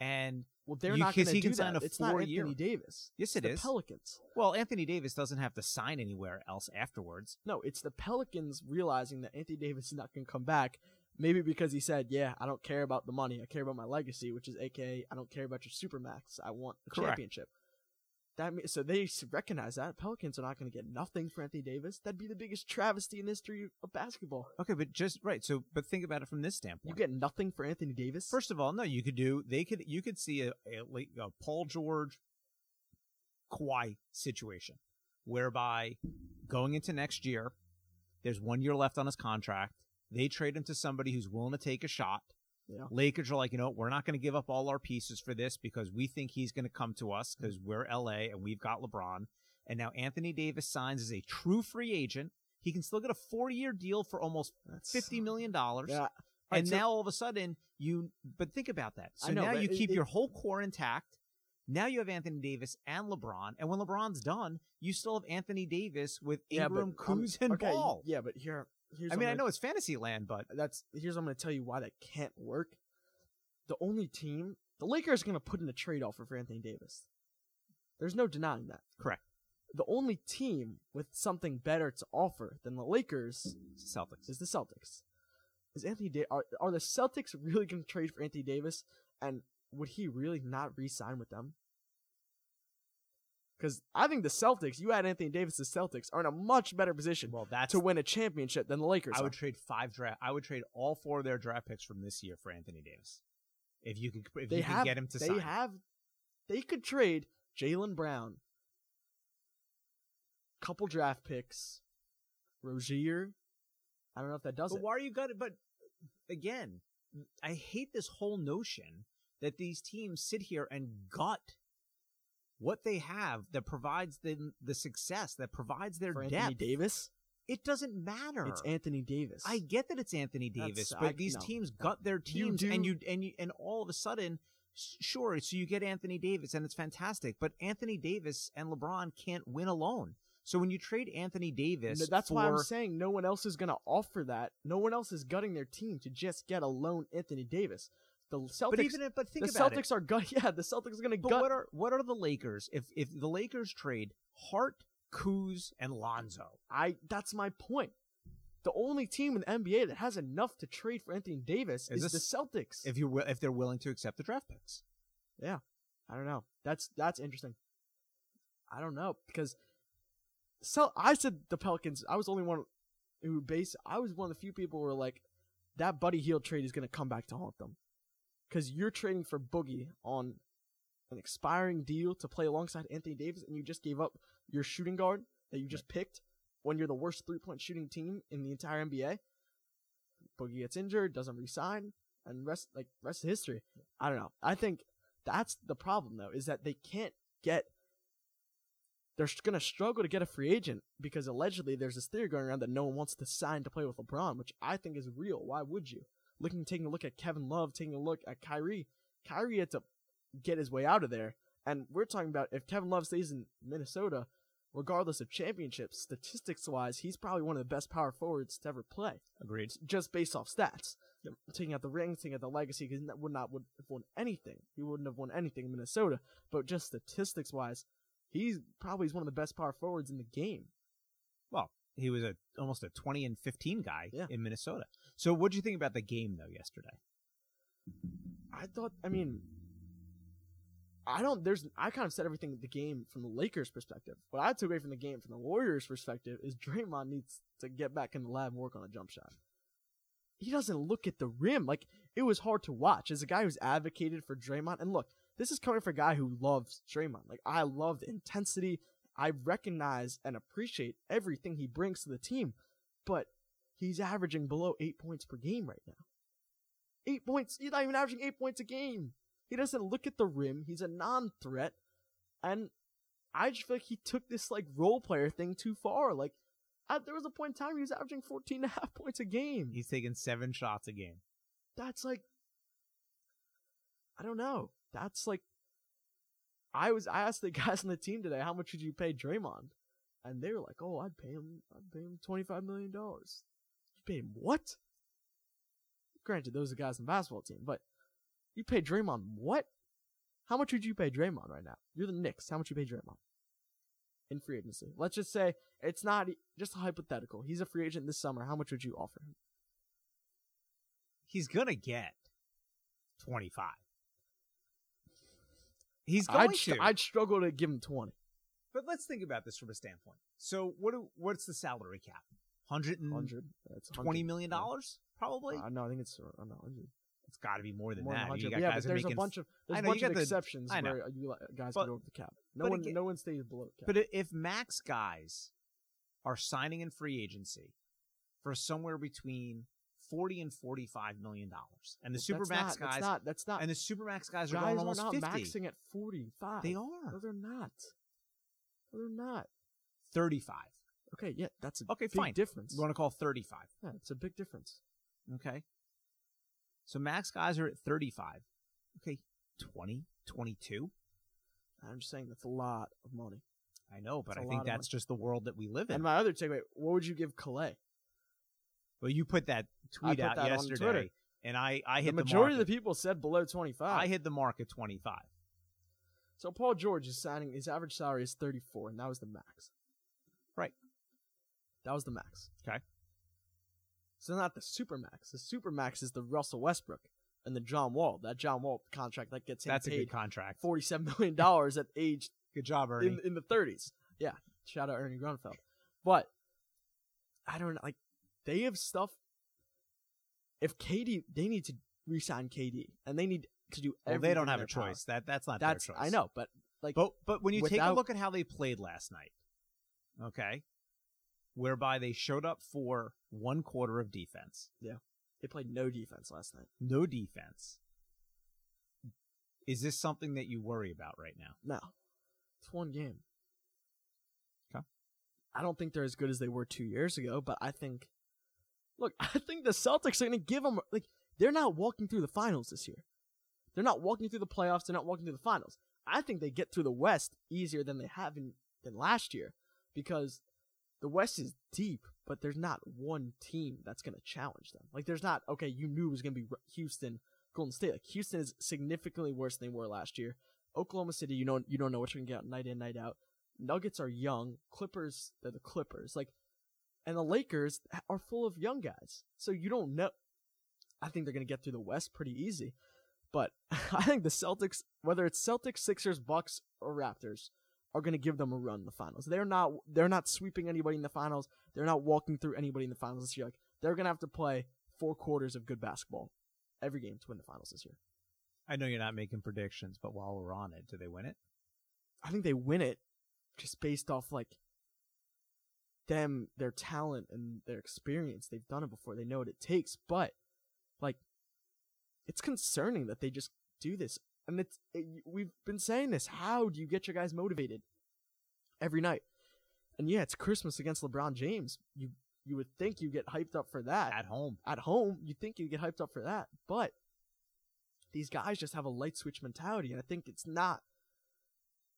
S2: and
S1: well they're
S2: You-
S1: not going to do that.
S2: a
S1: It's not Anthony
S2: four-year-
S1: Davis.
S2: yes,
S1: It's
S2: it
S1: the
S2: is.
S1: Pelicans.
S2: Well, Anthony Davis doesn't have to sign anywhere else afterwards.
S1: No, it's the Pelicans realizing that Anthony Davis is not going to come back. Maybe because he said, "Yeah, I don't care about the money. I care about my legacy, which is AKA I don't care about your supermax. I want a
S2: Correct.
S1: championship." That means, so they recognize that Pelicans are not going to get nothing for Anthony Davis. That'd be the biggest travesty in the history of basketball.
S2: Okay, but just right. So, but think about it from this standpoint.
S1: You get nothing for Anthony Davis.
S2: First of all, no, you could do. They could. You could see a, a, a Paul George, Kawhi situation, whereby going into next year, there's one year left on his contract. They trade him to somebody who's willing to take a shot.
S1: Yeah.
S2: Lakers are like, you know, we're not going to give up all our pieces for this because we think he's going to come to us because we're LA and we've got LeBron. And now Anthony Davis signs as a true free agent. He can still get a four-year deal for almost
S1: That's
S2: fifty million dollars.
S1: Yeah.
S2: And
S1: so-
S2: now all of a sudden you but think about that. So
S1: know,
S2: now you
S1: it-
S2: keep
S1: it-
S2: your whole core intact. Now you have Anthony Davis and LeBron, and when LeBron's done, you still have Anthony Davis with
S1: yeah,
S2: Ingram,
S1: I'm-
S2: Kuz, and
S1: okay,
S2: Ball.
S1: Yeah, but here, here's.
S2: I mean, I know it's fantasy land, but
S1: that's here's I'm going to tell you why that can't work. The only team, the Lakers, are going to put in a trade offer for Anthony Davis. There's no denying that.
S2: correct.
S1: The only team with something better to offer than the Lakers
S2: Celtics.
S1: is the Celtics. Is Anthony da- are, are the Celtics really going to trade for Anthony Davis? And would he really not re-sign with them? Because I think the Celtics, you add Anthony Davis to Celtics, are in a much better position
S2: Well, that's
S1: to win a championship than the Lakers.
S2: I would
S1: are.
S2: trade five draft. I would trade all four of their draft picks from this year for Anthony Davis. If you could, if
S1: they
S2: you
S1: have
S2: could get him to
S1: they
S2: sign.
S1: have they could trade Jaylen Brown, couple draft picks, Rozier. I don't know if that does
S2: But
S1: it.
S2: why are you got it? But again, I hate this whole notion that these teams sit here and gut what they have that provides them the success that provides their
S1: for
S2: depth.
S1: Anthony Davis.
S2: It doesn't matter.
S1: It's Anthony Davis.
S2: I get that it's Anthony
S1: That's-
S2: Davis,
S1: I-
S2: but these
S1: no,
S2: teams
S1: no.
S2: gut their teams,
S1: do-
S2: and you and you and all of a sudden, s- sure, so you get Anthony Davis, and it's fantastic. But Anthony Davis and LeBron can't win alone. So when you trade Anthony Davis,
S1: No, that's why I'm saying no one else is going to offer that. No one else is gutting their team to just get a lone Anthony Davis. The Celtics,
S2: But even if, but think
S1: the
S2: about
S1: Celtics
S2: it.
S1: are gut. Yeah, the Celtics are going to
S2: But
S1: gut.
S2: what are what are the Lakers if if the Lakers trade Hart, Kuz, and Lonzo?
S1: I that's my point. The only team in the NBA that has enough to trade for Anthony Davis
S2: Is
S1: is,
S2: this-
S1: the Celtics.
S2: If you wi- if they're willing to accept the draft picks, Yeah,
S1: I don't know. That's that's interesting. I don't know because so I said the Pelicans. I was the only one who base. I was one of the few people who were like, that Buddy Hield trade is going to come back to haunt them because you're trading for Boogie on an expiring deal to play alongside Anthony Davis, and you just gave up your shooting guard that you just picked when you're the worst three point shooting team in the entire NBA. Boogie gets injured, doesn't resign, and rest like rest of history. I don't know. I think that's the problem though, is that they can't get. They're going to struggle to get a free agent because allegedly there's this theory going around that no one wants to sign to play with LeBron, which I think is real. Why would you? Looking, taking a look at Kevin Love, taking a look at Kyrie. Kyrie had to get his way out of there, and we're talking about if Kevin Love stays in Minnesota, regardless of championships, statistics wise, he's probably one of the best power forwards to ever play
S2: agreed.
S1: just based off stats. taking out the rings, taking out the legacy, because would not would have won anything. He wouldn't have won anything in Minnesota. But just statistics wise, he's probably one of the best power forwards in the game.
S2: Well, he was a almost a 20 and 15 guy
S1: Yeah.
S2: in Minnesota. So what do you think about the game though yesterday?
S1: I thought, I mean, I don't. There's, I kind of said everything the game from the Lakers' perspective. What I took away from the game from the Warriors' perspective is Draymond needs to get back in the lab and work on a jump shot. He doesn't look at the rim. Like it was hard to watch as a guy who's advocated for Draymond. And look, this is coming from a guy who loves Draymond. Like I love the intensity. I recognize and appreciate everything he brings to the team, but he's averaging below eight points per game right now. Eight points. He's not even averaging eight points a game. He doesn't look at the rim. He's a non-threat, and I just feel like he took this like role player thing too far. Like, I, there was a point in time he was averaging 14 and a half points a game.
S2: He's taking seven shots a game.
S1: That's like, I don't know. That's like, I was I asked the guys on the team today, how much would you pay Draymond? And they were like, oh, I'd pay him, I'd pay him 25 million dollars. You pay him what? Granted, those are guys on the basketball team, but you pay Draymond what? How much would you pay Draymond right now? You're the Knicks. How much would you pay Draymond in free agency? Let's just say it's not just a hypothetical. He's a free agent this summer. How much would you offer him?
S2: He's gonna get 25. He's going
S1: I'd,
S2: to.
S1: I'd struggle to give him 20.
S2: But let's think about this from a standpoint. So what do, what's the salary cap? 120
S1: 100. That's 100.
S2: million dollars probably?
S1: Uh, no, I think it's uh, no,
S2: it's got to be more than
S1: More
S2: that.
S1: 100.
S2: You got
S1: yeah,
S2: guys
S1: but there's a bunch of there's
S2: I
S1: a
S2: know, you
S1: bunch of
S2: the-
S1: exceptions
S2: I know.
S1: where you guys
S2: But-
S1: get over the cap. No one,
S2: again-
S1: no one stays below the cap.
S2: But if max guys are signing in free agency for somewhere between 40 and 45 million dollars and the
S1: That's
S2: supermax guys
S1: That's not. That's not.
S2: and the supermax guys are
S1: guys
S2: going
S1: are not
S2: 50
S1: maxing at 45.
S2: they are.
S1: No, they're not. No, they're not.
S2: 35
S1: Okay, yeah, that's a
S2: Okay,
S1: big
S2: fine.
S1: difference.
S2: we want to call 35
S1: Yeah, it's a big difference.
S2: okay so max guys are at 35 okay 20 22
S1: I'm just saying that's a lot of money.
S2: i know but
S1: It's a
S2: i
S1: lot
S2: think
S1: of
S2: that's just the world that we live in
S1: And my other takeaway: what would you give Klay?
S2: well you put that tweet
S1: put
S2: out
S1: that on
S2: yesterday
S1: Twitter.
S2: and i i
S1: The
S2: hit the,
S1: majority
S2: mark
S1: of the people said below 25.
S2: i hit the mark at 25
S1: So Paul George is signing. His average salary is 34, and that was the max. That was the max.
S2: Okay.
S1: So not the super max. The super max is the Russell Westbrook and the John Wall. That John Wall contract that gets him
S2: that's a
S1: paid
S2: good contract
S1: 47 million dollars at age
S2: good job ernie
S1: in in the 30s. Yeah. Shout out Ernie Grunfeld. But I don't know. Like they have stuff. If KD, they need to re-sign KD, and they need to do.
S2: well, they don't have a
S1: power.
S2: choice that that's not
S1: That's
S2: their choice
S1: I know, but like
S2: But but when you take a look at how they played last night, okay, whereby they showed up for one quarter of defense, Yeah.
S1: they played no defense last night.
S2: no defense. Is this something that you worry about right now?
S1: No, it's one game.
S2: Okay.
S1: I don't think they're as good as they were two years ago, but I think, look, I think the Celtics are going to give them like they're not walking through the finals this year. They're not walking through the playoffs. They're not walking through the finals. I think they get through the West easier than they have in than last year because the West is deep, but there's not one team that's going to challenge them. Like there's not okay. You knew it was going to be Houston, Golden State. Like Houston is significantly worse than they were last year. Oklahoma City, you know, you don't know what you're gonna get night in, night out. Nuggets are young. Clippers, they're the Clippers. Like, and the Lakers are full of young guys. So you don't know. I think they're gonna get through the West pretty easy. But I think the Celtics, whether it's Celtics, Sixers, Bucks, or Raptors, are gonna give them a run in the finals. They're not. They're not sweeping anybody in the finals. They're not walking through anybody in the finals this year. Like they're gonna have to play four quarters of good basketball every game to win the finals this year.
S2: I know you're not making predictions, but while we're on it, do they win it?
S1: I think they win it just based off like them, their talent and their experience. They've done it before. They know what it takes. But like, it's concerning that they just do this. And it's eh, it, we've been saying this. How do you get your guys motivated every night? And yeah, it's Christmas against LeBron James. You you would think you get hyped up for that
S2: At home.
S1: at home, you think you get hyped up for that, but these guys just have a light switch mentality, and I think it's not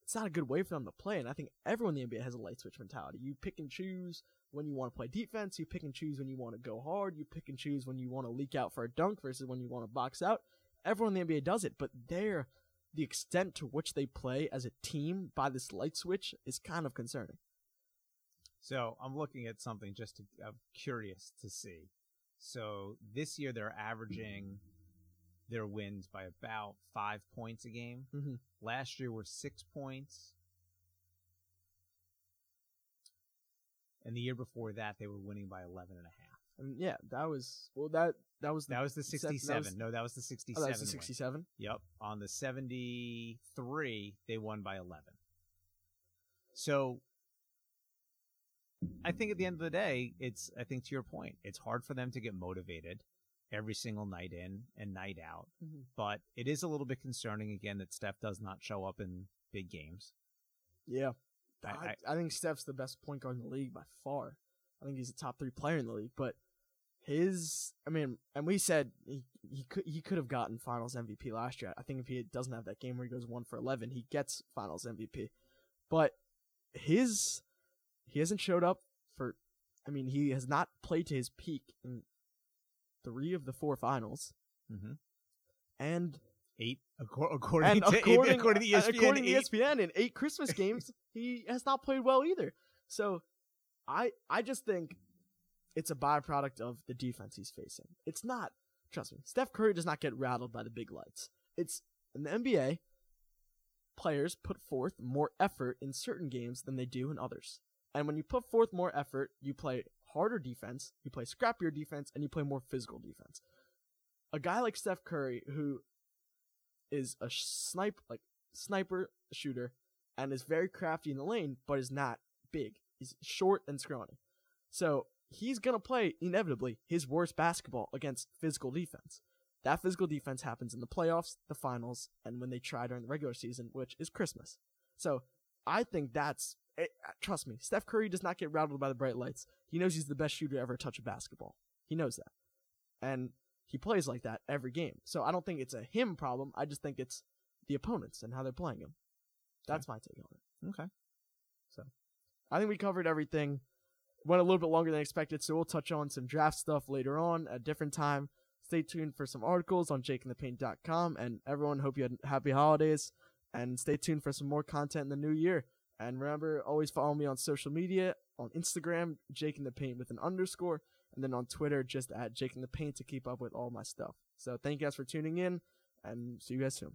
S1: it's not a good way for them to play. And I think everyone in the NBA has a light switch mentality. You pick and choose when you want to play defense. You pick and choose when you want to go hard. You pick and choose when you want to leak out for a dunk versus when you want to box out. Everyone in the NBA does it, but they're the extent to which they play as a team by this light switch is kind of concerning.
S2: So I'm looking at something just to, I'm curious to see. So this year they're averaging their wins by about five points a game.
S1: Mm-hmm.
S2: Last year were six points. And the year before that, they were winning by 11 and a half.
S1: And yeah, that was well that that was
S2: That was the 67. no, that was the 67.
S1: oh, that was the 67.
S2: Yep. On the 73, they won by 11. So I think at the end of the day, it's, I think to your point, it's hard for them to get motivated every single night in and night out.
S1: Mhm.
S2: But it is a little bit concerning again that Steph does not show up in big games.
S1: Yeah.
S2: I,
S1: I-
S2: I
S1: think Steph's the best point guard in the league by far. I think he's a top three player in the league, but his, I mean, and we said he, he could he could have gotten Finals MVP last year. I think if he doesn't have that game where he goes one for eleven, he gets Finals MVP. But his he hasn't showed up for. I mean, he has not played to his peak in three of the four finals,
S2: Mm-hmm.
S1: and
S2: Eight, according,
S1: and
S2: to,
S1: according,
S2: according to ESPN,
S1: according to ESPN, in eight Christmas games, he has not played well either. So, I I just think it's a byproduct of the defense he's facing. It's not. Trust me, Steph Curry does not get rattled by the big lights. It's in the NBA. Players put forth more effort in certain games than they do in others. And when you put forth more effort, you play harder defense, you play scrappier defense, and you play more physical defense. A guy like Steph Curry, who is a snipe like sniper shooter and is very crafty in the lane, but is not big. He's short and scrawny. So he's gonna play inevitably his worst basketball against physical defense. That physical defense happens in the playoffs, the finals, and when they try during the regular season, which is Christmas. So I think that's it, trust me. Steph Curry does not get rattled by the bright lights. He knows he's the best shooter to ever touch a basketball. He knows that, and he plays like that every game. So I don't think it's a him problem. I just think it's the opponents and how they're playing him. That's my take on it.
S2: Okay.
S1: I think we covered everything. Went a little bit longer than expected, so we'll touch on some draft stuff later on at a different time. Stay tuned for some articles on jakeandthepaint.com. And everyone, hope you had happy holidays. And stay tuned for some more content in the new year. And remember, always follow me on social media on Instagram, Jake in the Paint with an underscore, and then on Twitter, just at Jake in the Paint to keep up with all my stuff. So thank you guys for tuning in, and see you guys soon.